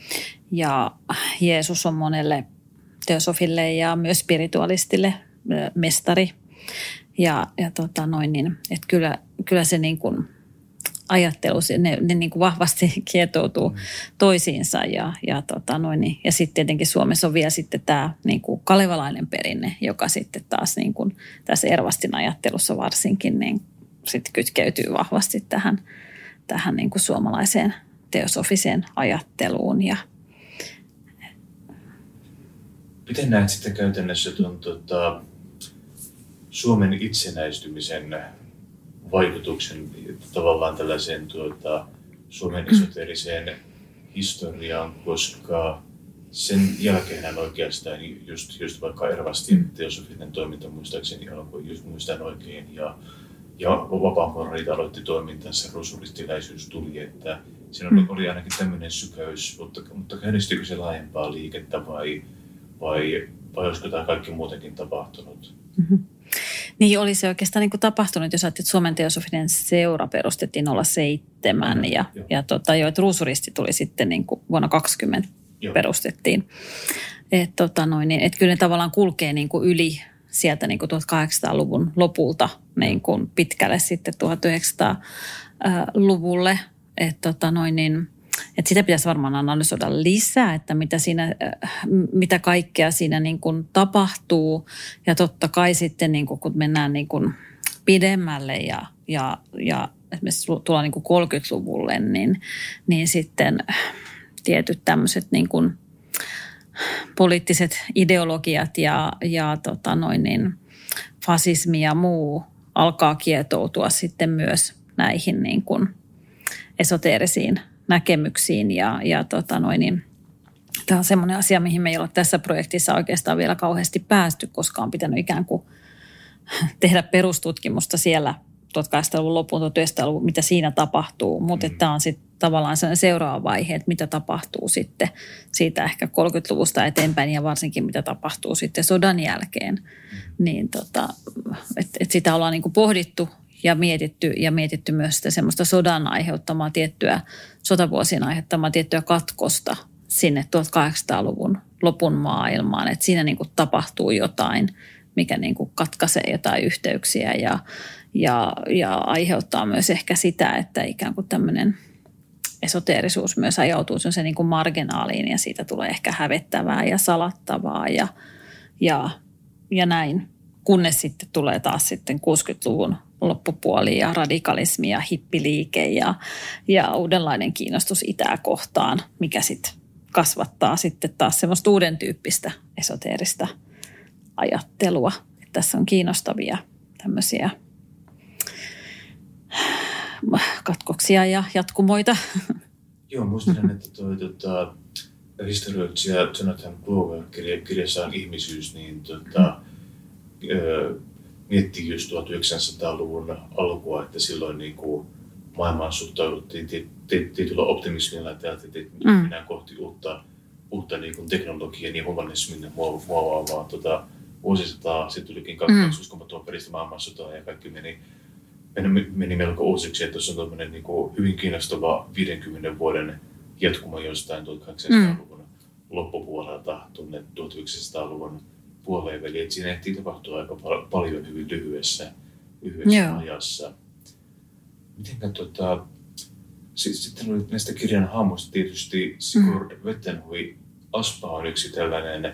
ja Jeesus on monelle teosofille ja myös spiritualistille mestari ja, ja tota noin, niin, että kyllä, kyllä se niin kuin ajattelu, ne, ne niin kuin vahvasti *laughs* kietoutuu mm. toisiinsa ja, ja, tota noin, niin, ja sitten tietenkin Suomessa on vielä sitten tämä niin kuin kalevalainen perinne, joka sitten taas niin kuin tässä Ervastin ajattelussa varsinkin niin sitten kytkeytyy vahvasti tähän, tähän niin kuin suomalaiseen teosofiseen ajatteluun ja Miten näet sitten käytännössä tuon tota, Suomen itsenäistymisen vaikutuksen tavallaan tällaiseen tuota, Suomen esoteriseen historiaan, koska sen jälkeen oikeastaan just, just vaikka Ervastin mm. teosofinen toiminta muistaakseni alkoi, just muistan oikein, ja, ja Vapaamuorit aloitti toimintansa, rusuristiläisyys tuli, että siinä oli, mm. oli ainakin tämmöinen sykäys, mutta, mutta käynnistyykö se laajempaa liikettä vai, vai, vai olisiko tämä kaikki muutenkin tapahtunut? Mm-hmm. Niin oli se oikeastaan niin kuin tapahtunut, jos ajattelet, että Suomen teosofinen seura perustettiin 07 mm, ja, jo. ja tota, jo, että Ruusuristi tuli sitten niin kuin vuonna 20 jo. perustettiin. Että tota noin, niin, et kyllä ne tavallaan kulkee niin kuin yli sieltä niin kuin 1800-luvun lopulta niin kuin pitkälle sitten 1900-luvulle. Että tota noin, niin, että sitä pitäisi varmaan analysoida lisää, että mitä, siinä, äh, mitä kaikkea siinä niin kuin tapahtuu. Ja totta kai sitten niin kuin, kun mennään niin kuin pidemmälle ja, ja, ja esimerkiksi tullaan niin kuin 30-luvulle, niin, niin sitten tietyt tämmöiset niin kuin poliittiset ideologiat ja, ja tota noin niin, fasismi ja muu alkaa kietoutua sitten myös näihin niin kuin esoteerisiin näkemyksiin ja, ja tota noin, niin, tämä on semmoinen asia, mihin me ei ole tässä projektissa oikeastaan vielä kauheasti päästy, koska on pitänyt ikään kuin tehdä perustutkimusta siellä 1800-luvun lopun, 1900-luvun, mitä siinä tapahtuu. Mutta mm. tämä on sitten tavallaan sellainen seuraava vaihe, että mitä tapahtuu sitten siitä ehkä 30-luvusta eteenpäin ja varsinkin mitä tapahtuu sitten sodan jälkeen. Mm. Niin tota, että et sitä ollaan niin kuin pohdittu ja mietitty, ja mietitty myös sitä semmoista sodan aiheuttamaa tiettyä, sotavuosien aiheuttamaa tiettyä katkosta sinne 1800-luvun lopun maailmaan. Että siinä niin kuin tapahtuu jotain, mikä niin kuin katkaisee jotain yhteyksiä ja, ja, ja aiheuttaa myös ehkä sitä, että ikään kuin tämmöinen esoteerisuus myös ajautuu se niin kuin marginaaliin ja siitä tulee ehkä hävettävää ja salattavaa ja, ja, ja näin. Kunnes sitten tulee taas sitten 60-luvun loppupuoli ja radikalismi ja hippiliike ja, ja uudenlainen kiinnostus itää kohtaan, mikä sitten kasvattaa sitten taas semmoista uuden tyyppistä esoteerista ajattelua. Että tässä on kiinnostavia tämmöisiä katkoksia ja jatkumoita. Joo, muistan, että tuo tota, historioitsija Jonathan Glover kirjassaan ihmisyys, niin tota, mm miettii just 1900-luvun alkua, että silloin niin kuin maailmaan suhtauduttiin tietyllä optimismilla, että ajateltiin, että mm. mennään kohti uutta, uutta niin kuin teknologiaa niin humanismin muovaavaa tota, vuosisataa. Sitten tulikin kaksi mm. peristä maailmansotaa ja kaikki meni, meni, meni melko uusiksi. Että tuossa on tämmöinen niin kuin hyvin kiinnostava 50 vuoden jatkuma jostain 1800-luvun mm. loppupuolelta tuonne 1900-luvun puoleen väliin. Että siinä ehtii tapahtua aika pal- paljon hyvin lyhyessä, lyhyessä Joo. ajassa. Miten tota, sitten oli näistä kirjan hahmoista tietysti Sigurd mm. Wettenhui Aspa on yksi tällainen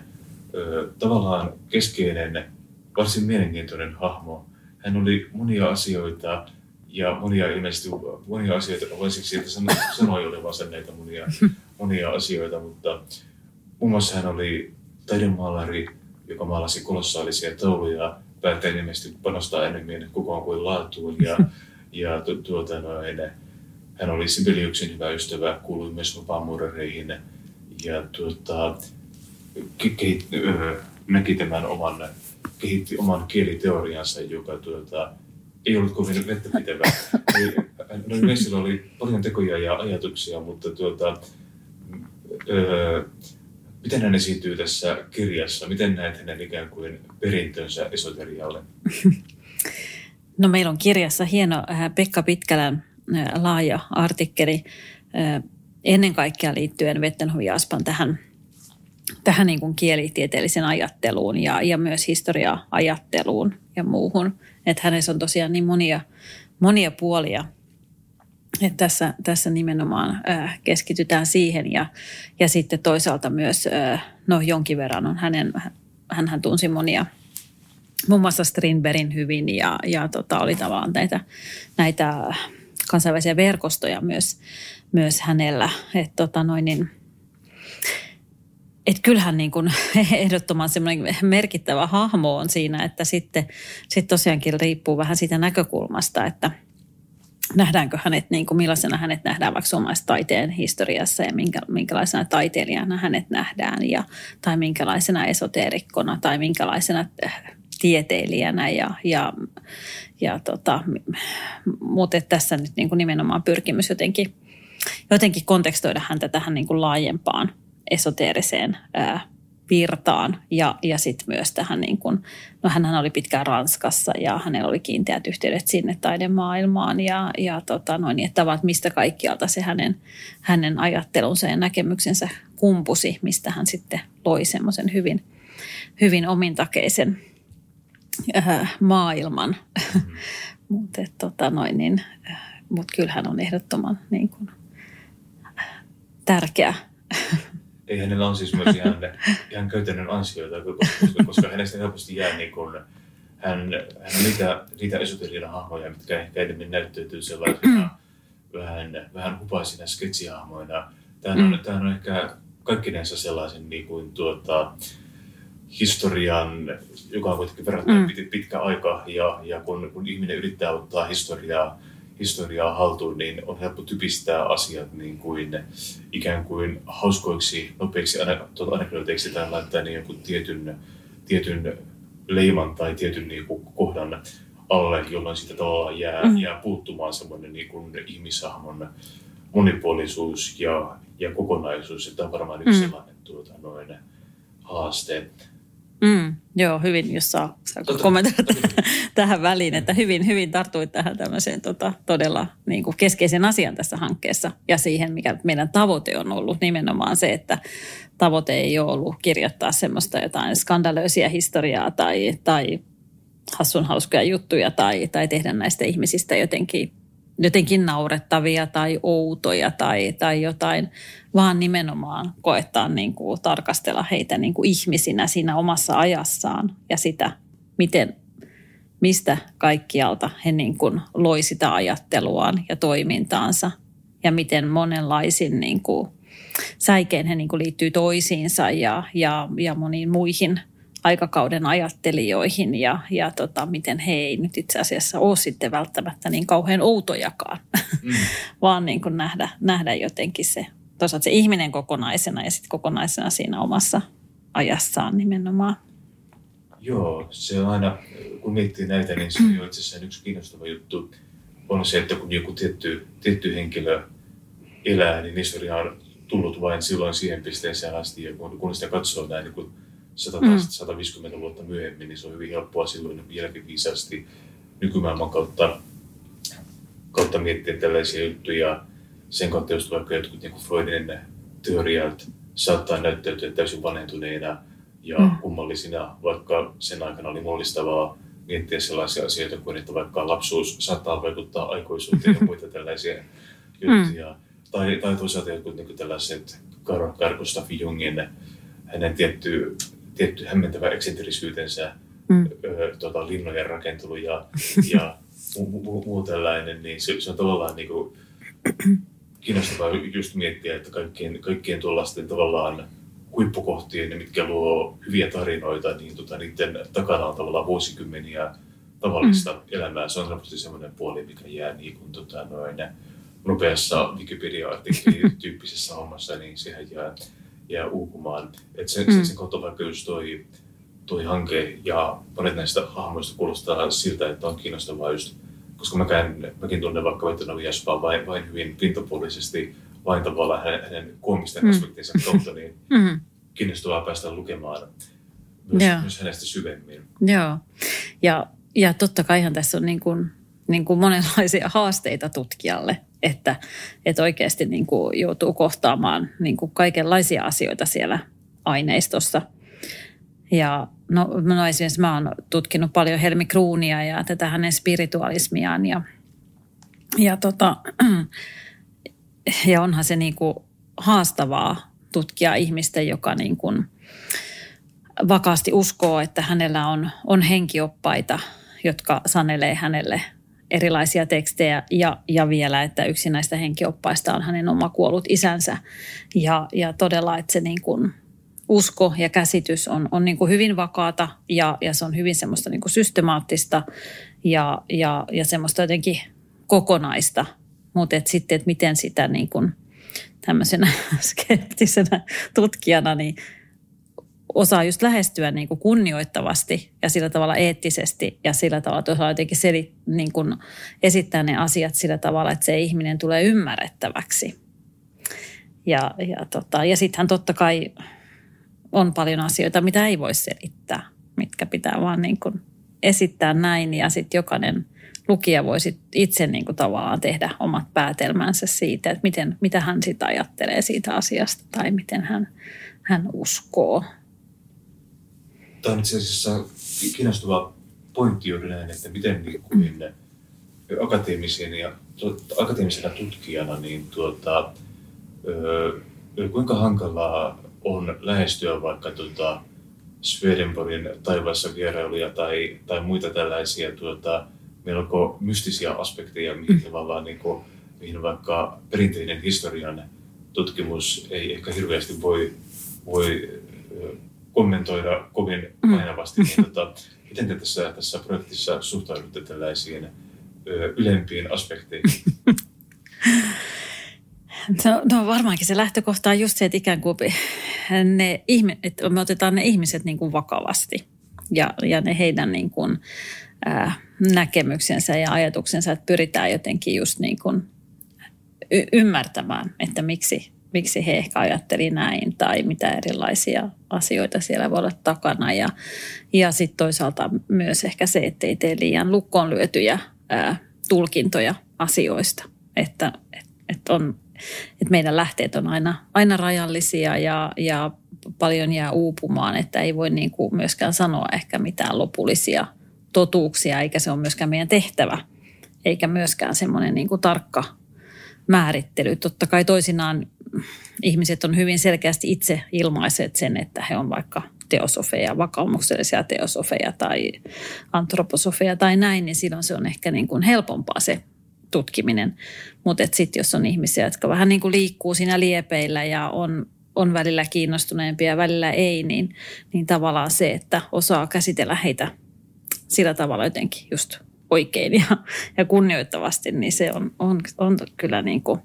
ö, tavallaan keskeinen, varsin mielenkiintoinen hahmo. Hän oli monia asioita ja monia ilmeisesti monia asioita, vain siksi, että sanoi *laughs* olevansa näitä monia, monia asioita, mutta muun muassa hän oli taidemaalari, joka maalasi kolossaalisia tauluja, päättäen ilmeisesti panostaa enemmän kokoon kuin laatuun ja, *laughs* ja tu, tuota, noin, hän oli Sibeliuksen hyvä ystävä, kuului myös vapaamuurareihin ja tuota, ke, ke, näki tämän oman, kehitti oman kieliteoriansa, joka tuota, ei ollut kovin vettäpitävä. Messillä *laughs* oli paljon tekoja ja ajatuksia, mutta tuota, öö, miten hän esiintyy tässä kirjassa? Miten näet hänen ikään kuin perintönsä esoterialle? *laughs* No meillä on kirjassa hieno äh, Pekka Pitkälän äh, laaja artikkeli äh, ennen kaikkea liittyen Vettenhovi-Aspan tähän, tähän niin kuin kielitieteellisen ajatteluun ja, ja myös historia-ajatteluun ja muuhun. Että hänessä on tosiaan niin monia, monia puolia – että tässä, tässä nimenomaan keskitytään siihen ja, ja sitten toisaalta myös, no jonkin verran on hänen, hän tunsi monia, muun muassa Strindbergin hyvin ja, ja tota, oli tavallaan näitä, näitä kansainvälisiä verkostoja myös, myös hänellä. Että tota noin, niin, et kyllähän niin kuin *laughs* ehdottoman semmoinen merkittävä hahmo on siinä, että sitten sit tosiaankin riippuu vähän siitä näkökulmasta, että – nähdäänkö hänet, niin kuin millaisena hänet nähdään vaikka suomalaisen taiteen historiassa ja minkä, minkälaisena taiteilijana hänet nähdään ja, tai minkälaisena esoteerikkona tai minkälaisena eh, tieteilijänä ja, ja, ja tota, mutta tässä nyt niin kuin nimenomaan pyrkimys jotenkin, jotenkin kontekstoida häntä tähän niin kuin laajempaan esoteeriseen ää, virtaan ja, ja sitten myös tähän niin kuin, no hän oli pitkään Ranskassa ja hänellä oli kiinteät yhteydet sinne taidemaailmaan ja, ja tota noin, että vaan, mistä kaikkialta se hänen, hänen ajattelunsa ja näkemyksensä kumpusi, mistä hän sitten loi semmoisen hyvin, hyvin omintakeisen äh, maailman. *laughs* Mutta tota noin, niin, äh, mut kyllähän on ehdottoman niin kuin, tärkeä *laughs* ei hänellä on siis myös ihan, *laughs* ihan käytännön ansioita, koska, koska hänestä helposti jää niin kuin, hän, hän on niitä, niitä esoterian hahmoja, mitkä ehkä enemmän näyttäytyy sellaisena *clears throat* vähän, vähän hupaisina sketsihahmoina. Tämä on, mm. tämä on ehkä kaikkinensa sellaisen niin kuin, tuota, historian, joka on kuitenkin verrattuna mm. pitkä aika, ja, ja kun, kun ihminen yrittää ottaa historiaa historiaa haltuun, niin on helppo typistää asiat niin kuin, ikään kuin hauskoiksi, nopeiksi tuota anekdooteiksi tai laittaa niin jonkun tietyn, tietyn leiman tai tietyn niin kuin, kohdan alle, jolloin sitä tavallaan jää, mm. jää puuttumaan semmoinen niin kuin ihmishahmon monipuolisuus ja, ja kokonaisuus. Että on varmaan yksi mm. sellainen tuota, noin, haaste. Mm, joo, hyvin, jos saa, saa kommentoida tähän väliin, että hyvin, hyvin tartuit tähän tämmöiseen tota, todella niin kuin keskeisen asian tässä hankkeessa ja siihen, mikä meidän tavoite on ollut. Nimenomaan se, että tavoite ei ole ollut kirjoittaa semmoista jotain skandalöisiä historiaa tai, tai hassun hauskoja juttuja tai, tai tehdä näistä ihmisistä jotenkin jotenkin naurettavia tai outoja tai, tai jotain, vaan nimenomaan koettaa niin kuin tarkastella heitä niin kuin ihmisinä siinä omassa ajassaan ja sitä, miten, mistä kaikkialta he niin kuin loi sitä ajatteluaan ja toimintaansa ja miten monenlaisin niin kuin säikein he niin kuin liittyy toisiinsa ja, ja, ja moniin muihin – aikakauden ajattelijoihin ja, ja tota, miten he ei nyt itse asiassa ole sitten välttämättä niin kauhean outojakaan, mm. *laughs* vaan niin kuin nähdä, nähdä jotenkin se, toisaalta se ihminen kokonaisena ja sitten kokonaisena siinä omassa ajassaan nimenomaan. Joo, se on aina, kun miettii näitä, niin se on jo itse asiassa yksi kiinnostava juttu on se, että kun joku tietty, tietty henkilö elää, niin historia on tullut vain silloin siihen pisteeseen asti, ja kun, kun sitä katsoo näin niin kuin 100, Mm. 150 vuotta myöhemmin, niin se on hyvin helppoa silloin jälkiviisaasti nykymaailman kautta, kautta miettiä tällaisia juttuja. Sen kautta just vaikka jotkut niin Freudin teoriat saattaa näyttäytyä täysin vanhentuneina ja Mm. kummallisina, vaikka sen aikana oli mullistavaa miettiä sellaisia asioita kuin, että vaikka lapsuus saattaa vaikuttaa aikuisuuteen ja muita tällaisia *laughs* juttuja. Tai, tai toisaalta jotkut niin tällaiset Karl Gustav Jungin, hänen tietty, tietty hämmentävä eksentrisyytensä, Mm. ö, tota, linnojen rakentelu ja, ja muu, muu, muu tällainen, niin se, se on tavallaan niin kuin, kiinnostavaa just miettiä, että kaikkien, kaikkien tuollaisten tavallaan huippukohtien, mitkä luo hyviä tarinoita, niin tota, niiden takana on tavallaan vuosikymmeniä tavallista mm. elämää. Se on helposti semmoinen puoli, mikä jää niin kuin, tota, noin, nopeassa Wikipedia-artikkeli-tyyppisessä *laughs* hommassa, niin sehän jää, jää uupumaan. Et sen, Mm. sen kautta vaikka just toi, toi hanke ja monet näistä hahmoista kuulostaa siltä, että on kiinnostavaa just, koska mäkään, mäkin tunnen vaikka Vetenavi Jaspaa vain, vain hyvin pintapuolisesti, vain tavallaan hänen, hänen koomisten Mm. aspektinsa kautta, niin *laughs* Mm. kiinnostavaa päästä lukemaan myös, Joo. myös hänestä syvemmin. Joo. Ja, ja totta kaihan tässä on niin kuin, niin kuin monenlaisia haasteita tutkijalle, että, että oikeasti niin kuin joutuu kohtaamaan niin kuin kaikenlaisia asioita siellä aineistossa. Ja no, no esimerkiksi mä oon tutkinut paljon Helmi Kruunia ja tätä hänen spiritualismiaan ja, ja, tota, *clears throat* ja onhan se niin kuin haastavaa tutkia ihmistä, joka niin kuin vakaasti uskoo, että hänellä on, on henkioppaita, jotka sanelee hänelle erilaisia tekstejä ja, ja vielä, että yksi näistä henkioppaista on hänen oma kuollut isänsä. Ja, ja todella, että se niin kuin usko ja käsitys on, on niin kuin hyvin vakaata ja, ja se on hyvin semmoista niin kuin systemaattista ja, ja, ja semmoista jotenkin kokonaista. Mutta et sitten, että miten sitä niin kuin tämmöisenä *laughs* skeptisenä tutkijana niin osaa just lähestyä niin kuin kunnioittavasti ja sillä tavalla eettisesti ja sillä tavalla, että osaa jotenkin seli, niin kuin esittää ne asiat sillä tavalla, että se ihminen tulee ymmärrettäväksi. Ja, ja, tota, ja sittenhän totta kai on paljon asioita, mitä ei voi selittää, mitkä pitää vaan niin kuin esittää näin ja sitten jokainen lukija voi sit itse niin kuin tavallaan tehdä omat päätelmänsä siitä, että miten, mitä hän sitä ajattelee siitä asiasta tai miten hän, hän uskoo. Tämä on itse asiassa kiinnostava pointti juuri näin, että miten niin kuin akateemisen ja, akateemisena tutkijana, niin tuota, kuinka hankalaa on lähestyä vaikka tuota Swedenborgin taivaassa vierailuja tai, tai muita tällaisia tuota, melko mystisiä aspekteja, mihin tavallaan niin kuin, mihin vaikka perinteinen historian tutkimus ei ehkä hirveästi voi, voi kommentoida kovin painavasti. Niin, tota, miten te tässä, tässä projektissa suhtaudutte tällaisiin ö, ylempiin aspekteihin? *laughs* No, no varmaankin se lähtökohta on just se, että ikään kuin ne ihme, että me otetaan ne ihmiset niin kuin vakavasti ja, ja ne heidän niin kuin, ää, näkemyksensä ja ajatuksensa, että pyritään jotenkin just niin kuin y- ymmärtämään, että miksi, miksi he ehkä ajatteli näin tai mitä erilaisia asioita siellä voi olla takana. Ja, ja sitten toisaalta myös ehkä se, ettei tee liian lukkoon lyötyjä ää, tulkintoja asioista, että et, et on että meidän lähteet on aina, aina rajallisia ja, ja paljon jää uupumaan, että ei voi niin kuin myöskään sanoa ehkä mitään lopullisia totuuksia, eikä se ole myöskään meidän tehtävä, eikä myöskään semmoinen niin kuin tarkka määrittely. Totta kai toisinaan ihmiset on hyvin selkeästi itse ilmaiset sen, että he on vaikka teosofeja, vakaumuksellisia teosofeja tai antroposofeja tai näin, niin silloin se on ehkä niin kuin helpompaa se tutkiminen. Mutta sitten jos on ihmisiä, jotka vähän niin kuin liikkuu siinä liepeillä ja on, on välillä kiinnostuneempia ja välillä ei, niin, niin tavallaan se, että osaa käsitellä heitä sillä tavalla jotenkin just oikein ja, ja kunnioittavasti, niin se on, on, on kyllä niin kuin,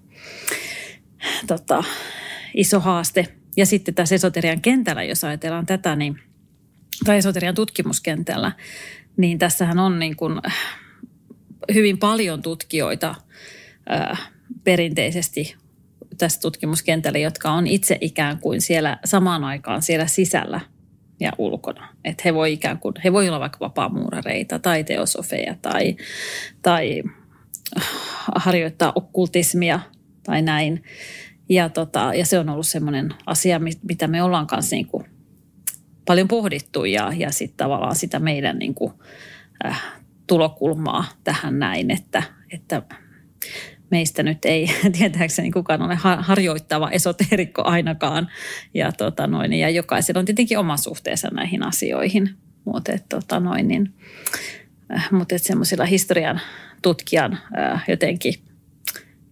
tota, iso haaste. Ja sitten tässä esoterian kentällä, jos ajatellaan tätä, niin, tai esoterian tutkimuskentällä, niin tässähän on niin kuin hyvin paljon tutkijoita ää, perinteisesti tässä tutkimuskentällä, jotka on itse ikään kuin siellä samaan aikaan siellä sisällä ja ulkona. Että he voi ikään kuin, he voi olla vaikka vapaamuurareita tai teosofeja tai, tai harjoittaa okkultismia tai näin. Ja, tota, ja se on ollut semmoinen asia, mitä me ollaan kanssa niin kuin paljon pohdittu ja, ja sitten tavallaan sitä meidän niin kuin, äh, tulokulmaa tähän näin, että, että meistä nyt ei *laughs* tietääkseni kukaan ole harjoittava esoterikko ainakaan. Ja, tota noin, ja jokaisella on tietenkin oma suhteensa näihin asioihin. Mutta tota noin, niin, äh, mutta semmoisilla historian tutkijan äh, jotenkin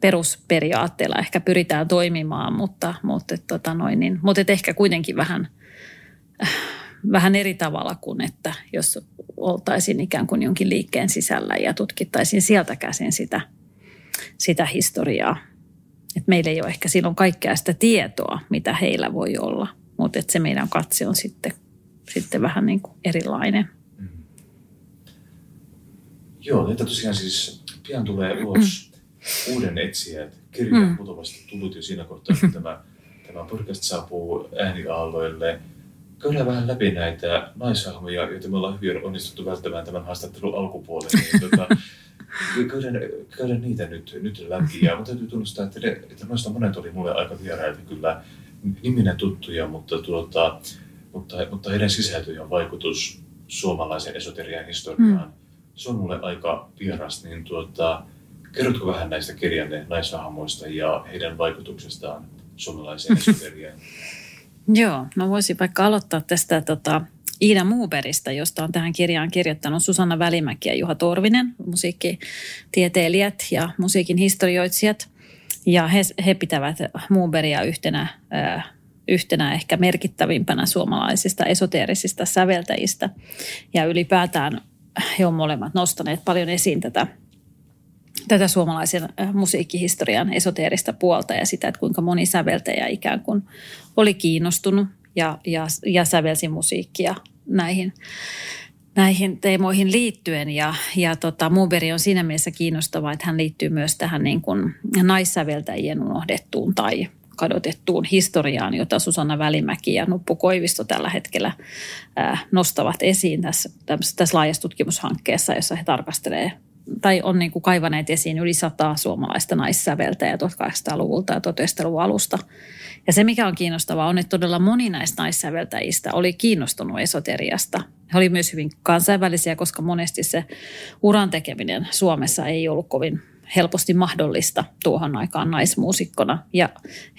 perusperiaatteella ehkä pyritään toimimaan, mutta, mutta, tota noin, niin, mutta ehkä kuitenkin vähän, äh, vähän eri tavalla kuin, että jos oltaisiin ikään kuin jonkin liikkeen sisällä ja tutkittaisiin sieltä käsin sitä, sitä historiaa. Et meillä ei ole ehkä silloin kaikkea sitä tietoa, mitä heillä voi olla, mutta se meidän katse on sitten, sitten vähän niin kuin erilainen. Mm. Joo, että tosiaan siis pian tulee ulos. Uuden etsijät. Kirja on mm. putovasti tullut jo siinä kohtaa, kun tämä, tämä podcast saapuu ääniaalloille – käydään vähän läpi näitä naishahmoja, joita me ollaan hyvin onnistuttu välttämään tämän haastattelun alkupuolella. Niin, tota, käydään, käydään, niitä nyt, nyt läpi. Ja mutta täytyy tunnustaa, että, ne, että noista monet oli mulle aika vieraita kyllä niminen tuttuja, mutta, tuota, mutta, mutta heidän sisältö ja vaikutus suomalaisen esoterian historiaan, mm. se on mulle aika vieras. Niin tuota, kerrotko vähän näistä kirjanne naishahmoista ja heidän vaikutuksestaan suomalaiseen esoteriaan? *laughs* Joo, no voisin vaikka aloittaa tästä tota, Iida Muuberista, josta on tähän kirjaan kirjoittanut Susanna Välimäki ja Juha Torvinen, musiikkitieteilijät ja musiikin historioitsijat. Ja he, he pitävät Muuberia yhtenä, äh, yhtenä ehkä merkittävimpänä suomalaisista esoteerisista säveltäjistä. Ja ylipäätään he ovat molemmat nostaneet paljon esiin tätä tätä suomalaisen musiikkihistorian esoteerista puolta ja sitä, että kuinka moni säveltäjä ikään kuin oli kiinnostunut ja, ja, ja sävelsi musiikkia näihin, näihin teemoihin liittyen. Ja, ja tota, Muberi on siinä mielessä kiinnostava, että hän liittyy myös tähän niin kuin naissäveltäjien unohdettuun tai kadotettuun historiaan, jota Susanna Välimäki ja Nuppu Koivisto tällä hetkellä ää, nostavat esiin tässä, tässä laajassa tutkimushankkeessa, jossa he tarkastelevat tai on niin kuin kaivaneet esiin yli sata suomalaista naissäveltäjää 1800-luvulta ja 1900-luvun alusta. Ja se, mikä on kiinnostavaa, on, että todella moni näistä naissäveltäjistä oli kiinnostunut esoteriasta. He oli myös hyvin kansainvälisiä, koska monesti se uran tekeminen Suomessa ei ollut kovin helposti mahdollista tuohon aikaan naismuusikkona. Ja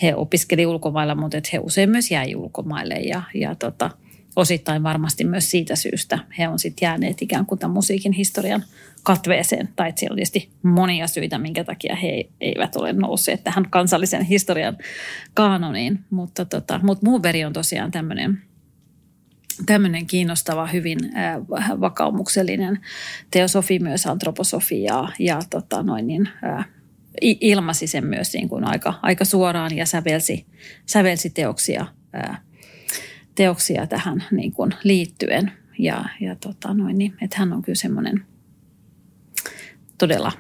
he opiskeli ulkomailla, mutta he usein myös jäi ulkomaille ja, ja tota, osittain varmasti myös siitä syystä he on sitten jääneet ikään kuin tämän musiikin historian katveeseen. Tai että siellä on tietysti monia syitä, minkä takia he eivät ole nousseet tähän kansallisen historian kaanoniin. Mutta, tota, mutta Muuberi on tosiaan tämmöinen tämmöinen kiinnostava, hyvin äh, vakaumuksellinen teosofi, myös antroposofi ja, ja tota noin niin, äh, ilmasi sen myös niin kuin aika, aika suoraan ja sävelsi, sävelsi teoksia äh, teoksia tähän niin kuin liittyen. Ja, ja tota noin, niin, että hän on kyllä semmoinen todella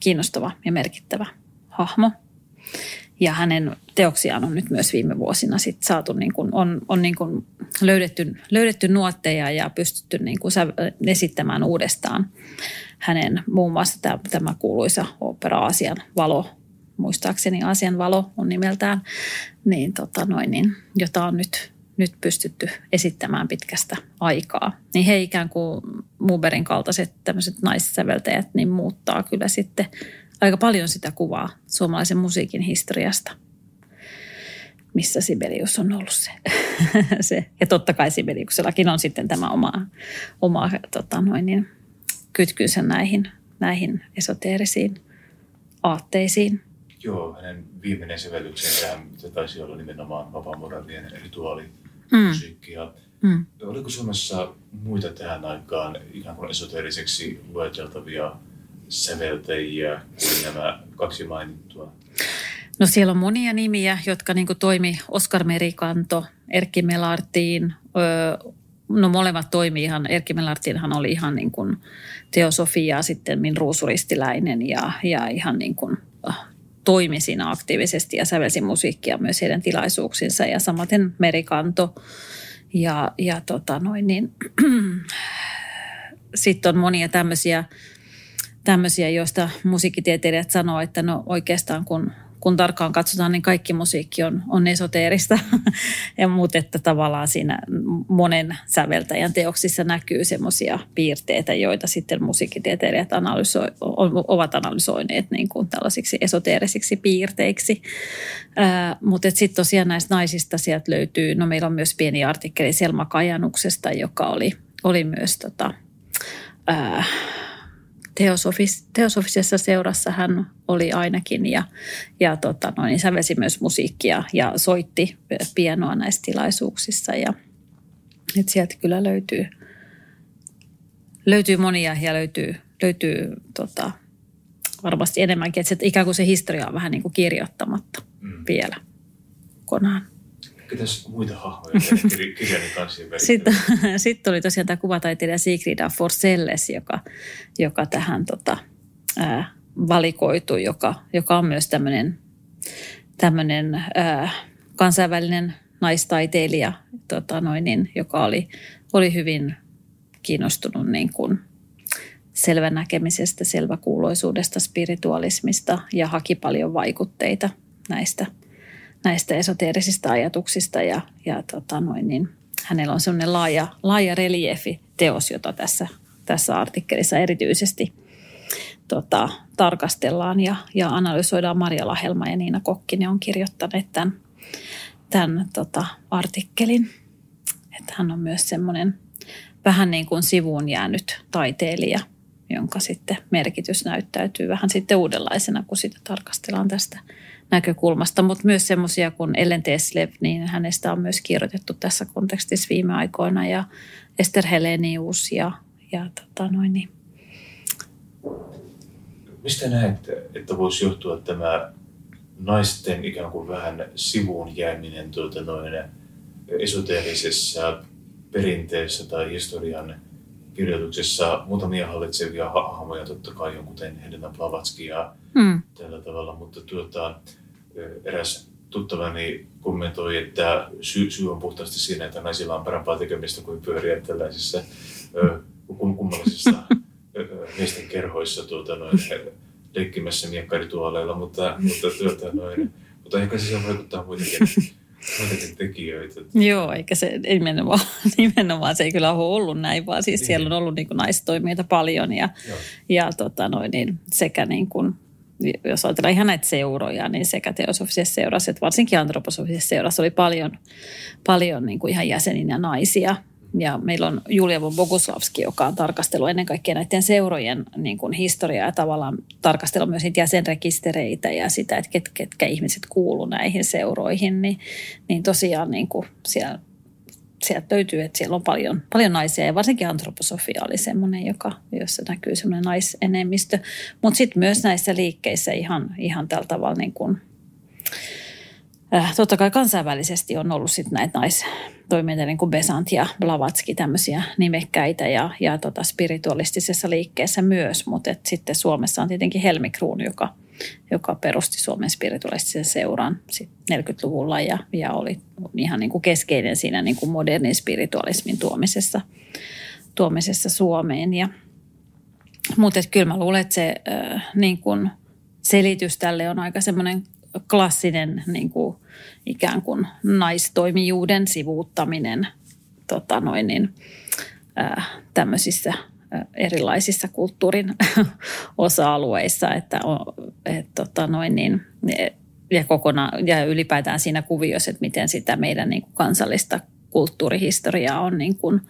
kiinnostava ja merkittävä hahmo. Ja hänen teoksiaan on nyt myös viime vuosina sit saatu, niin kuin, on, on niin kuin löydetty, löydetty nuotteja ja pystytty niin kuin esittämään uudestaan hänen muun muassa tämä, tämä kuuluisa opera Aasian valo, muistaakseni Aasian valo on nimeltään, niin, tota noin, niin, jota on nyt nyt pystytty esittämään pitkästä aikaa. Niin he ikään kuin Muberin kaltaiset tämmöiset naissäveltäjät niin muuttaa kyllä sitten aika paljon sitä kuvaa suomalaisen musiikin historiasta, missä Sibelius on ollut se. *laughs* se. Ja totta kai Sibeliuksellakin on sitten tämä oma, oma tota noin niin, kytkynsä näihin, näihin esoteerisiin aatteisiin. Joo, hänen viimeinen sävellyksensä, se taisi olla nimenomaan vapaamuravien rituaali mm. musiikkia. Mm. Oliko Suomessa muita tähän aikaan ikään kuin esoteriseksi lueteltavia säveltäjiä kuin nämä kaksi mainittua? No siellä on monia nimiä, jotka niin toimi Oskar Merikanto, Erkki Melartin, no molemmat toimii ihan, Erkki Melartinhan oli ihan niin kuin teosofia, sitten Min Ruusuristiläinen ja, ja ihan niin kuin toimi siinä aktiivisesti ja sävelsi musiikkia myös heidän tilaisuuksinsa ja samaten Merikanto. Ja, ja tota noin niin, *clears throat* sitten on monia tämmöisiä, tämmöisiä, joista musiikkitieteilijät sanoo, että no oikeastaan kun kun tarkkaan katsotaan, niin kaikki musiikki on, on esoteerista. *laughs* ja mutta että tavallaan siinä monen säveltäjän teoksissa näkyy semmoisia piirteitä, joita sitten musiikkitieteilijät analysoi, ovat analysoineet niin kuin tällaisiksi esoteerisiksi piirteiksi. Ää, mutta sitten tosiaan näistä naisista sieltä löytyy, no meillä on myös pieni artikkeli Selma Kajanuksesta, joka oli, oli myös tota, ää, teosofis, teosofisessa seurassa hän oli ainakin ja, ja tota, no, niin sävelsi myös musiikkia ja soitti pienoa näissä tilaisuuksissa. Ja, et sieltä kyllä löytyy, löytyy monia ja löytyy, löytyy tota, varmasti enemmänkin. Että ikään kuin se historia on vähän niin kuin kirjoittamatta mm. vielä kokonaan. Ketäs muita hahmoja *laughs* kirjani kanssa Sitten, *laughs* sitten oli tosiaan tämä kuvataiteilija Sigrida Forselles, joka, joka tähän tota, ää, valikoitui, joka, joka on myös tämmöinen, tämmöinen ää, kansainvälinen naistaiteilija, tota noin, niin, joka oli, oli hyvin kiinnostunut niin kuin selvänäkemisestä, selväkuuloisuudesta, spiritualismista ja haki paljon vaikutteita näistä – näistä esoteerisista ajatuksista ja, ja tota noin, niin hänellä on sellainen laaja, laaja reliefi-teos, jota tässä, tässä artikkelissa erityisesti tota, tarkastellaan ja, ja analysoidaan. Maria Lahelma ja Niina Kokkinen on kirjoittaneet tämän, tämän tota, artikkelin. Että hän on myös semmoinen vähän niin kuin sivuun jäänyt taiteilija, jonka sitten merkitys näyttäytyy vähän sitten uudenlaisena, kun sitä tarkastellaan tästä näkökulmasta, mutta myös semmoisia kuin Ellen Teslev, niin hänestä on myös kirjoitettu tässä kontekstissa viime aikoina ja Ester Helenius ja, ja tota noin niin. Mistä näette, että voisi johtua tämä naisten ikään kuin vähän sivuun jääminen tuota noin esoteerisessa perinteessä tai historian kirjoituksessa muutamia hallitsevia hahmoja totta kai on, kuten Helena Blavatsky ja mm. tällä tavalla, mutta tuota, eräs tuttavani kommentoi, että syy, syy on puhtaasti siinä, että naisilla on parempaa tekemistä kuin pyöriä tällaisissa kummallisissa miesten kerhoissa tuota, noin, leikkimässä miekkarituoleilla, mutta, mutta, tuota, noin, mutta ehkä se vaikuttaa muitakin muitakin tekijöitä. Joo, eikä se nimenomaan, *laughs* nimenomaan se ei kyllä ole ollut näin, vaan siis niin. siellä on ollut niin kuin naistoimijoita paljon ja, ja tota noin, niin sekä niin kuin, jos ajatellaan ihan näitä seuroja, niin sekä teosofisessa seurassa että varsinkin antroposofisessa seurassa oli paljon, paljon niin kuin ihan jäseninä naisia – ja meillä on Julia von Boguslavski, joka on tarkastellut ennen kaikkea näiden seurojen niin kuin historiaa ja tavallaan tarkastellut myös niitä jäsenrekistereitä ja sitä, että ket, ketkä ihmiset kuuluu näihin seuroihin. Niin, niin tosiaan niin kuin siellä, sieltä löytyy, että siellä on paljon, paljon naisia ja varsinkin antroposofia oli semmoinen, joka, jossa näkyy semmoinen naisenemmistö. Mutta sitten myös näissä liikkeissä ihan, ihan tällä tavalla niin kuin, äh, totta kai kansainvälisesti on ollut sitten näitä nais, toimijoita niin kuin Besant ja Blavatski, tämmöisiä nimekkäitä ja, ja tota spiritualistisessa liikkeessä myös, mutta sitten Suomessa on tietenkin Helmi Kruun, joka, joka perusti Suomen spiritualistisen seuran 40-luvulla ja, ja oli ihan niin kuin keskeinen siinä niin kuin modernin spiritualismin tuomisessa, tuomisessa Suomeen. Ja, mutta kyllä mä luulen, että se niin kuin selitys tälle on aika semmoinen klassinen niin kuin ikään kuin naistoimijuuden sivuuttaminen tota noin niin, tämmöisissä erilaisissa kulttuurin *laughs* osa-alueissa, että, et, tota noin niin, ja, kokona, ja ylipäätään siinä kuviossa, että miten sitä meidän niin kuin kansallista kulttuurihistoriaa on niin kuin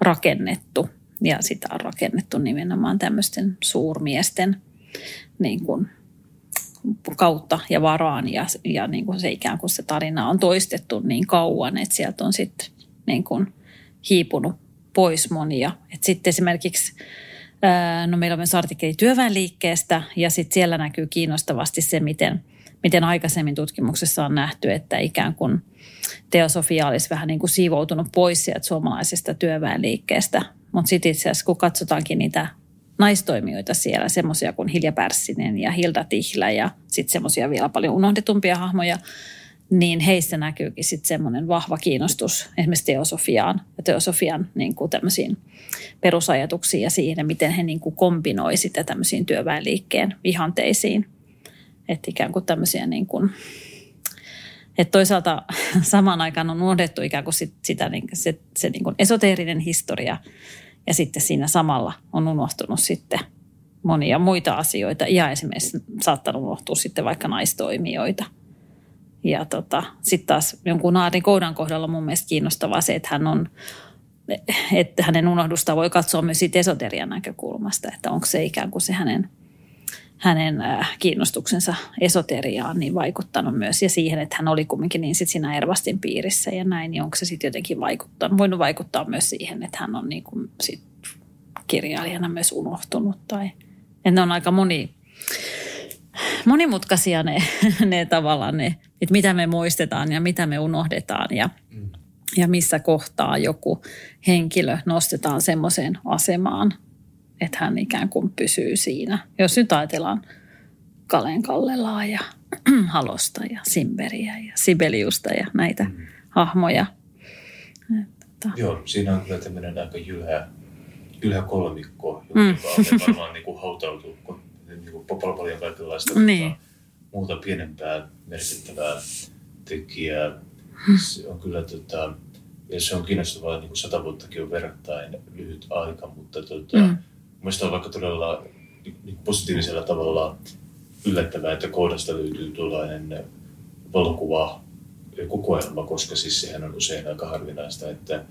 rakennettu. Ja sitä on rakennettu nimenomaan tämmöisten suurmiesten niin kuin kautta ja varaan ja, ja niin kuin se ikään kuin se tarina on toistettu niin kauan, että sieltä on sitten niin kuin hiipunut pois monia. Et sitten esimerkiksi no meillä on myös artikkeli työväenliikkeestä ja sitten siellä näkyy kiinnostavasti se, miten, miten aikaisemmin tutkimuksessa on nähty, että ikään kuin teosofia olisi vähän niin kuin siivoutunut pois sieltä suomalaisesta työväenliikkeestä. Mutta sitten itse asiassa kun katsotaankin niitä naistoimijoita siellä, semmoisia kuin Hilja Pärssinen ja Hilda Tihlä ja sitten semmoisia vielä paljon unohdetumpia hahmoja, niin heissä näkyykin sitten semmoinen vahva kiinnostus esimerkiksi teosofiaan ja teosofian niin kuin perusajatuksiin ja siihen, miten he niin kuin kombinoi sitä tämmöisiin työväenliikkeen vihanteisiin. Että ikään kuin tämmöisiä niin kuin, että toisaalta *laughs* samaan aikaan on unohdettu ikään kuin sit, sitä, niin, se, se niin kuin esoteerinen historia ja sitten siinä samalla on unohtunut sitten monia muita asioita ja esimerkiksi saattanut unohtua sitten vaikka naistoimijoita. Ja tota, sitten taas jonkun Aari Koudan kohdalla mun mielestä kiinnostavaa se, että hän on että hänen unohdusta voi katsoa myös siitä esoterian näkökulmasta, että onko se ikään kuin se hänen – hänen äh, kiinnostuksensa esoteriaan niin vaikuttanut myös. Ja siihen, että hän oli kumminkin niin sit siinä Ervastin piirissä ja näin, niin onko se sitten jotenkin vaikuttanut, voinut vaikuttaa myös siihen, että hän on niin kuin sit kirjailijana myös unohtunut tai että ne on aika moni, monimutkaisia ne, *laughs* ne tavallaan ne, että mitä me muistetaan ja mitä me unohdetaan ja, mm. ja missä kohtaa joku henkilö nostetaan semmoiseen asemaan – että hän ikään kuin pysyy siinä. Jos nyt ajatellaan Kalen Kallelaa ja *clears throat* Halosta ja Simberiä ja Sibeliusta ja näitä mm. hahmoja. Että, Joo, siinä on kyllä tämmöinen aika jylhä, jylhä kolmikko, joka mm. on varmaan niin kuin hautautuu niin kuin paljon kaikenlaista niin. Tota, muuta pienempää merkittävää tekijää. Se on kyllä tota, ja se on kiinnostavaa, niin kuin sata vuottakin on verrattain lyhyt aika, mutta tota, mm Mielestäni on vaikka todella niin positiivisella tavalla yllättävää, että koodasta löytyy tuollainen valokuva kokoelma, koska siis sehän on usein aika harvinaista, että,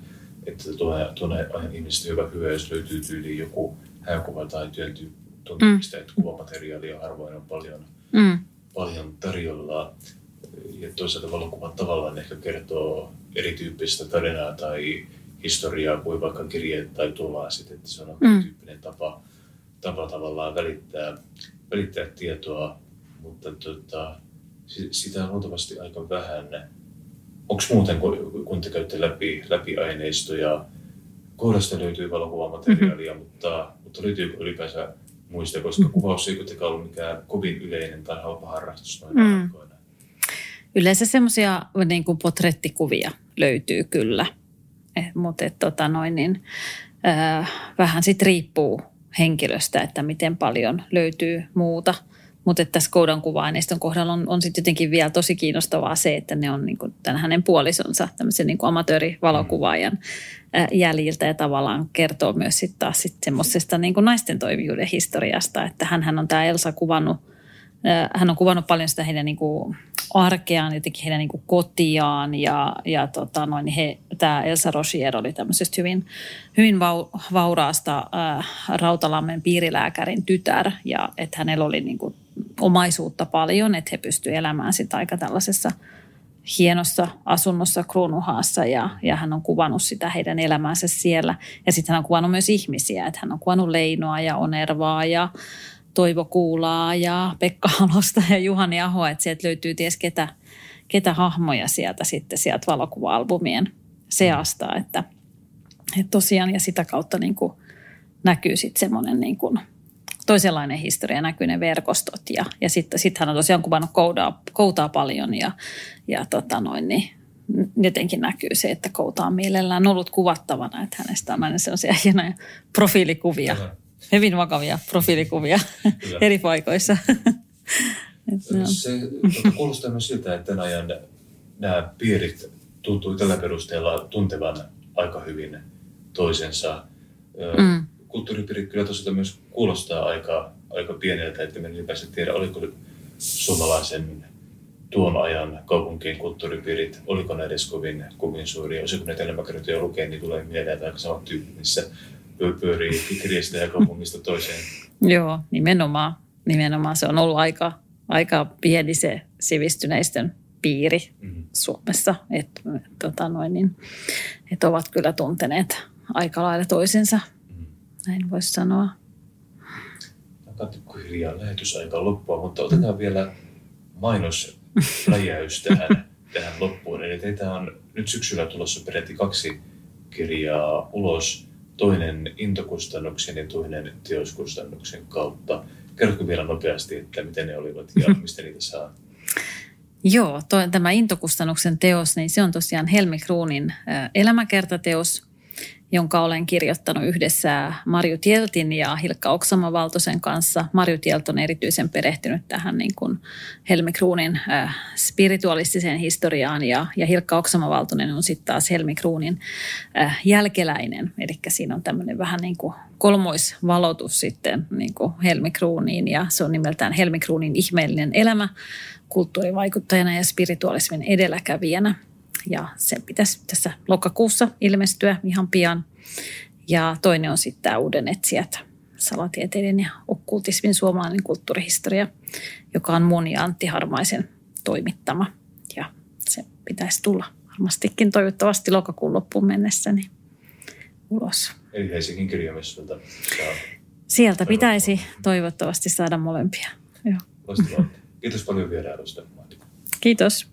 että tuonne, tuonne ihmiset hyvä hyvä, jos löytyy tyyliin joku hääkuva tai työn tuntymista, mm. että kuvamateriaalia harvoin on paljon, mm. paljon tarjolla. Ja toisaalta valokuvat tavallaan ehkä kertoo erityyppistä tarinaa tai historiaa kuin vaikka kirjeet tai tuollaiset, että se on mm. tyyppinen tapa, tapa tavallaan välittää, välittää tietoa, mutta tota, sitä on luultavasti aika vähän. Onko muuten, kun, kun te käytte läpi, läpi aineistoja, kohdasta löytyy valokuvamateriaalia, mm-hmm. mutta, mutta löytyykö ylipäänsä muista, koska kuvaus ei kuitenkaan ollut mikään kovin yleinen tai halpa harrastus noin mm. aikoina. Yleensä semmoisia niin potrettikuvia löytyy kyllä – Eh, mutta tota noin, niin, äh, vähän sitten riippuu henkilöstä, että miten paljon löytyy muuta. Mutta tässä koudan kuva-aineiston kohdalla on, on sitten jotenkin vielä tosi kiinnostavaa se, että ne on niin kuin tämän hänen puolisonsa tämmöisen niin amatöörivalokuvaajan äh, jäljiltä ja tavallaan kertoo myös sitten taas sit semmoisesta niin naisten toimijuuden historiasta, että hän on tämä Elsa kuvannut, hän on kuvannut paljon sitä heidän niin kuin arkeaan, jotenkin heidän niin kuin kotiaan ja, ja tota noin, he, tämä Elsa Rochier oli tämmöisestä hyvin, hyvin vau, vauraasta äh, Rautalammen piirilääkärin tytär ja että hänellä oli niin kuin omaisuutta paljon, että he pystyivät elämään sitä aika tällaisessa hienossa asunnossa Kruunuhaassa ja, ja hän on kuvannut sitä heidän elämäänsä siellä. Ja sitten hän on kuvannut myös ihmisiä, että hän on kuvannut Leinoa ja Onervaa ja Toivo Kuulaa ja Pekka Halosta ja Juhani Aho, että sieltä löytyy ties ketä, ketä hahmoja sieltä sitten sieltä valokuva-albumien seasta, että, että tosiaan ja sitä kautta niin kuin näkyy sitten semmoinen niin kuin toisenlainen historia, näkyy ne verkostot ja, ja sitten sit hän on tosiaan kuvannut koudaa, koutaa paljon ja, ja tota noin, niin jotenkin näkyy se, että kouta on mielellään ollut kuvattavana, että hänestä on aina sellaisia hienoja profiilikuvia. Kyllä hyvin vakavia profiilikuvia eri paikoissa. *laughs* Se tuota, kuulostaa myös siltä, että tämän ajan nämä piirit tuntuu tällä perusteella tuntevan aika hyvin toisensa. Mm. Kulttuuripiirit kyllä tosiaan myös kuulostaa aika, aika pieneltä, että me ylipäänsä tiedä, oliko suomalaisen tuon ajan kaupunkien kulttuuripiirit, oliko ne edes kovin, kovin suuria. Jos kun näitä elämäkertoja lukee, niin tulee mieleen, että aika samat tyyppi, missä pyörii kirjasta ja kaupungista toiseen. *laughs* Joo, nimenomaan. Nimenomaan se on ollut aika, aika pieni se sivistyneistön piiri mm-hmm. Suomessa, että tota noin, niin, et ovat kyllä tunteneet aika lailla toisensa. Näin voisi sanoa. Tämä hiljaa lähetysaika loppua, mutta otetaan vielä mainosläjäys tähän, *laughs* tähän loppuun. Eli teitä on nyt syksyllä tulossa peräti kaksi kirjaa ulos toinen intokustannuksen ja toinen teoskustannuksen kautta. Kerrotko vielä nopeasti, että miten ne olivat ja *laughs* mistä niitä saa? Joo, toi, tämä intokustannuksen teos, niin se on tosiaan Helmi Kruunin elämäkertateos – jonka olen kirjoittanut yhdessä Marju Tieltin ja Hilkka Oksama-Valtosen kanssa. Marju Tielt on erityisen perehtynyt tähän niin kuin Helmi Kruunin äh, spiritualistiseen historiaan ja, ja Hilkka Oksama-Valtonen on sitten taas Helmi Kruunin äh, jälkeläinen. Eli siinä on tämmöinen vähän niin kuin kolmoisvalotus sitten niin kuin Helmi Kruuniin ja se on nimeltään Helmi Kruunin ihmeellinen elämä kulttuurivaikuttajana ja spiritualismin edelläkävijänä – ja sen pitäisi tässä lokakuussa ilmestyä ihan pian. Ja toinen on sitten tämä Uuden etsijät, salatieteiden ja okkultismin suomalainen kulttuurihistoria, joka on mun ja Antti Harmaisen toimittama. Ja se pitäisi tulla varmastikin toivottavasti lokakuun loppuun mennessä niin ulos. Eli Helsingin kirjamessuilta Sieltä pitäisi toivottavasti saada molempia. Joo. Kiitos paljon vierailusta. Kiitos.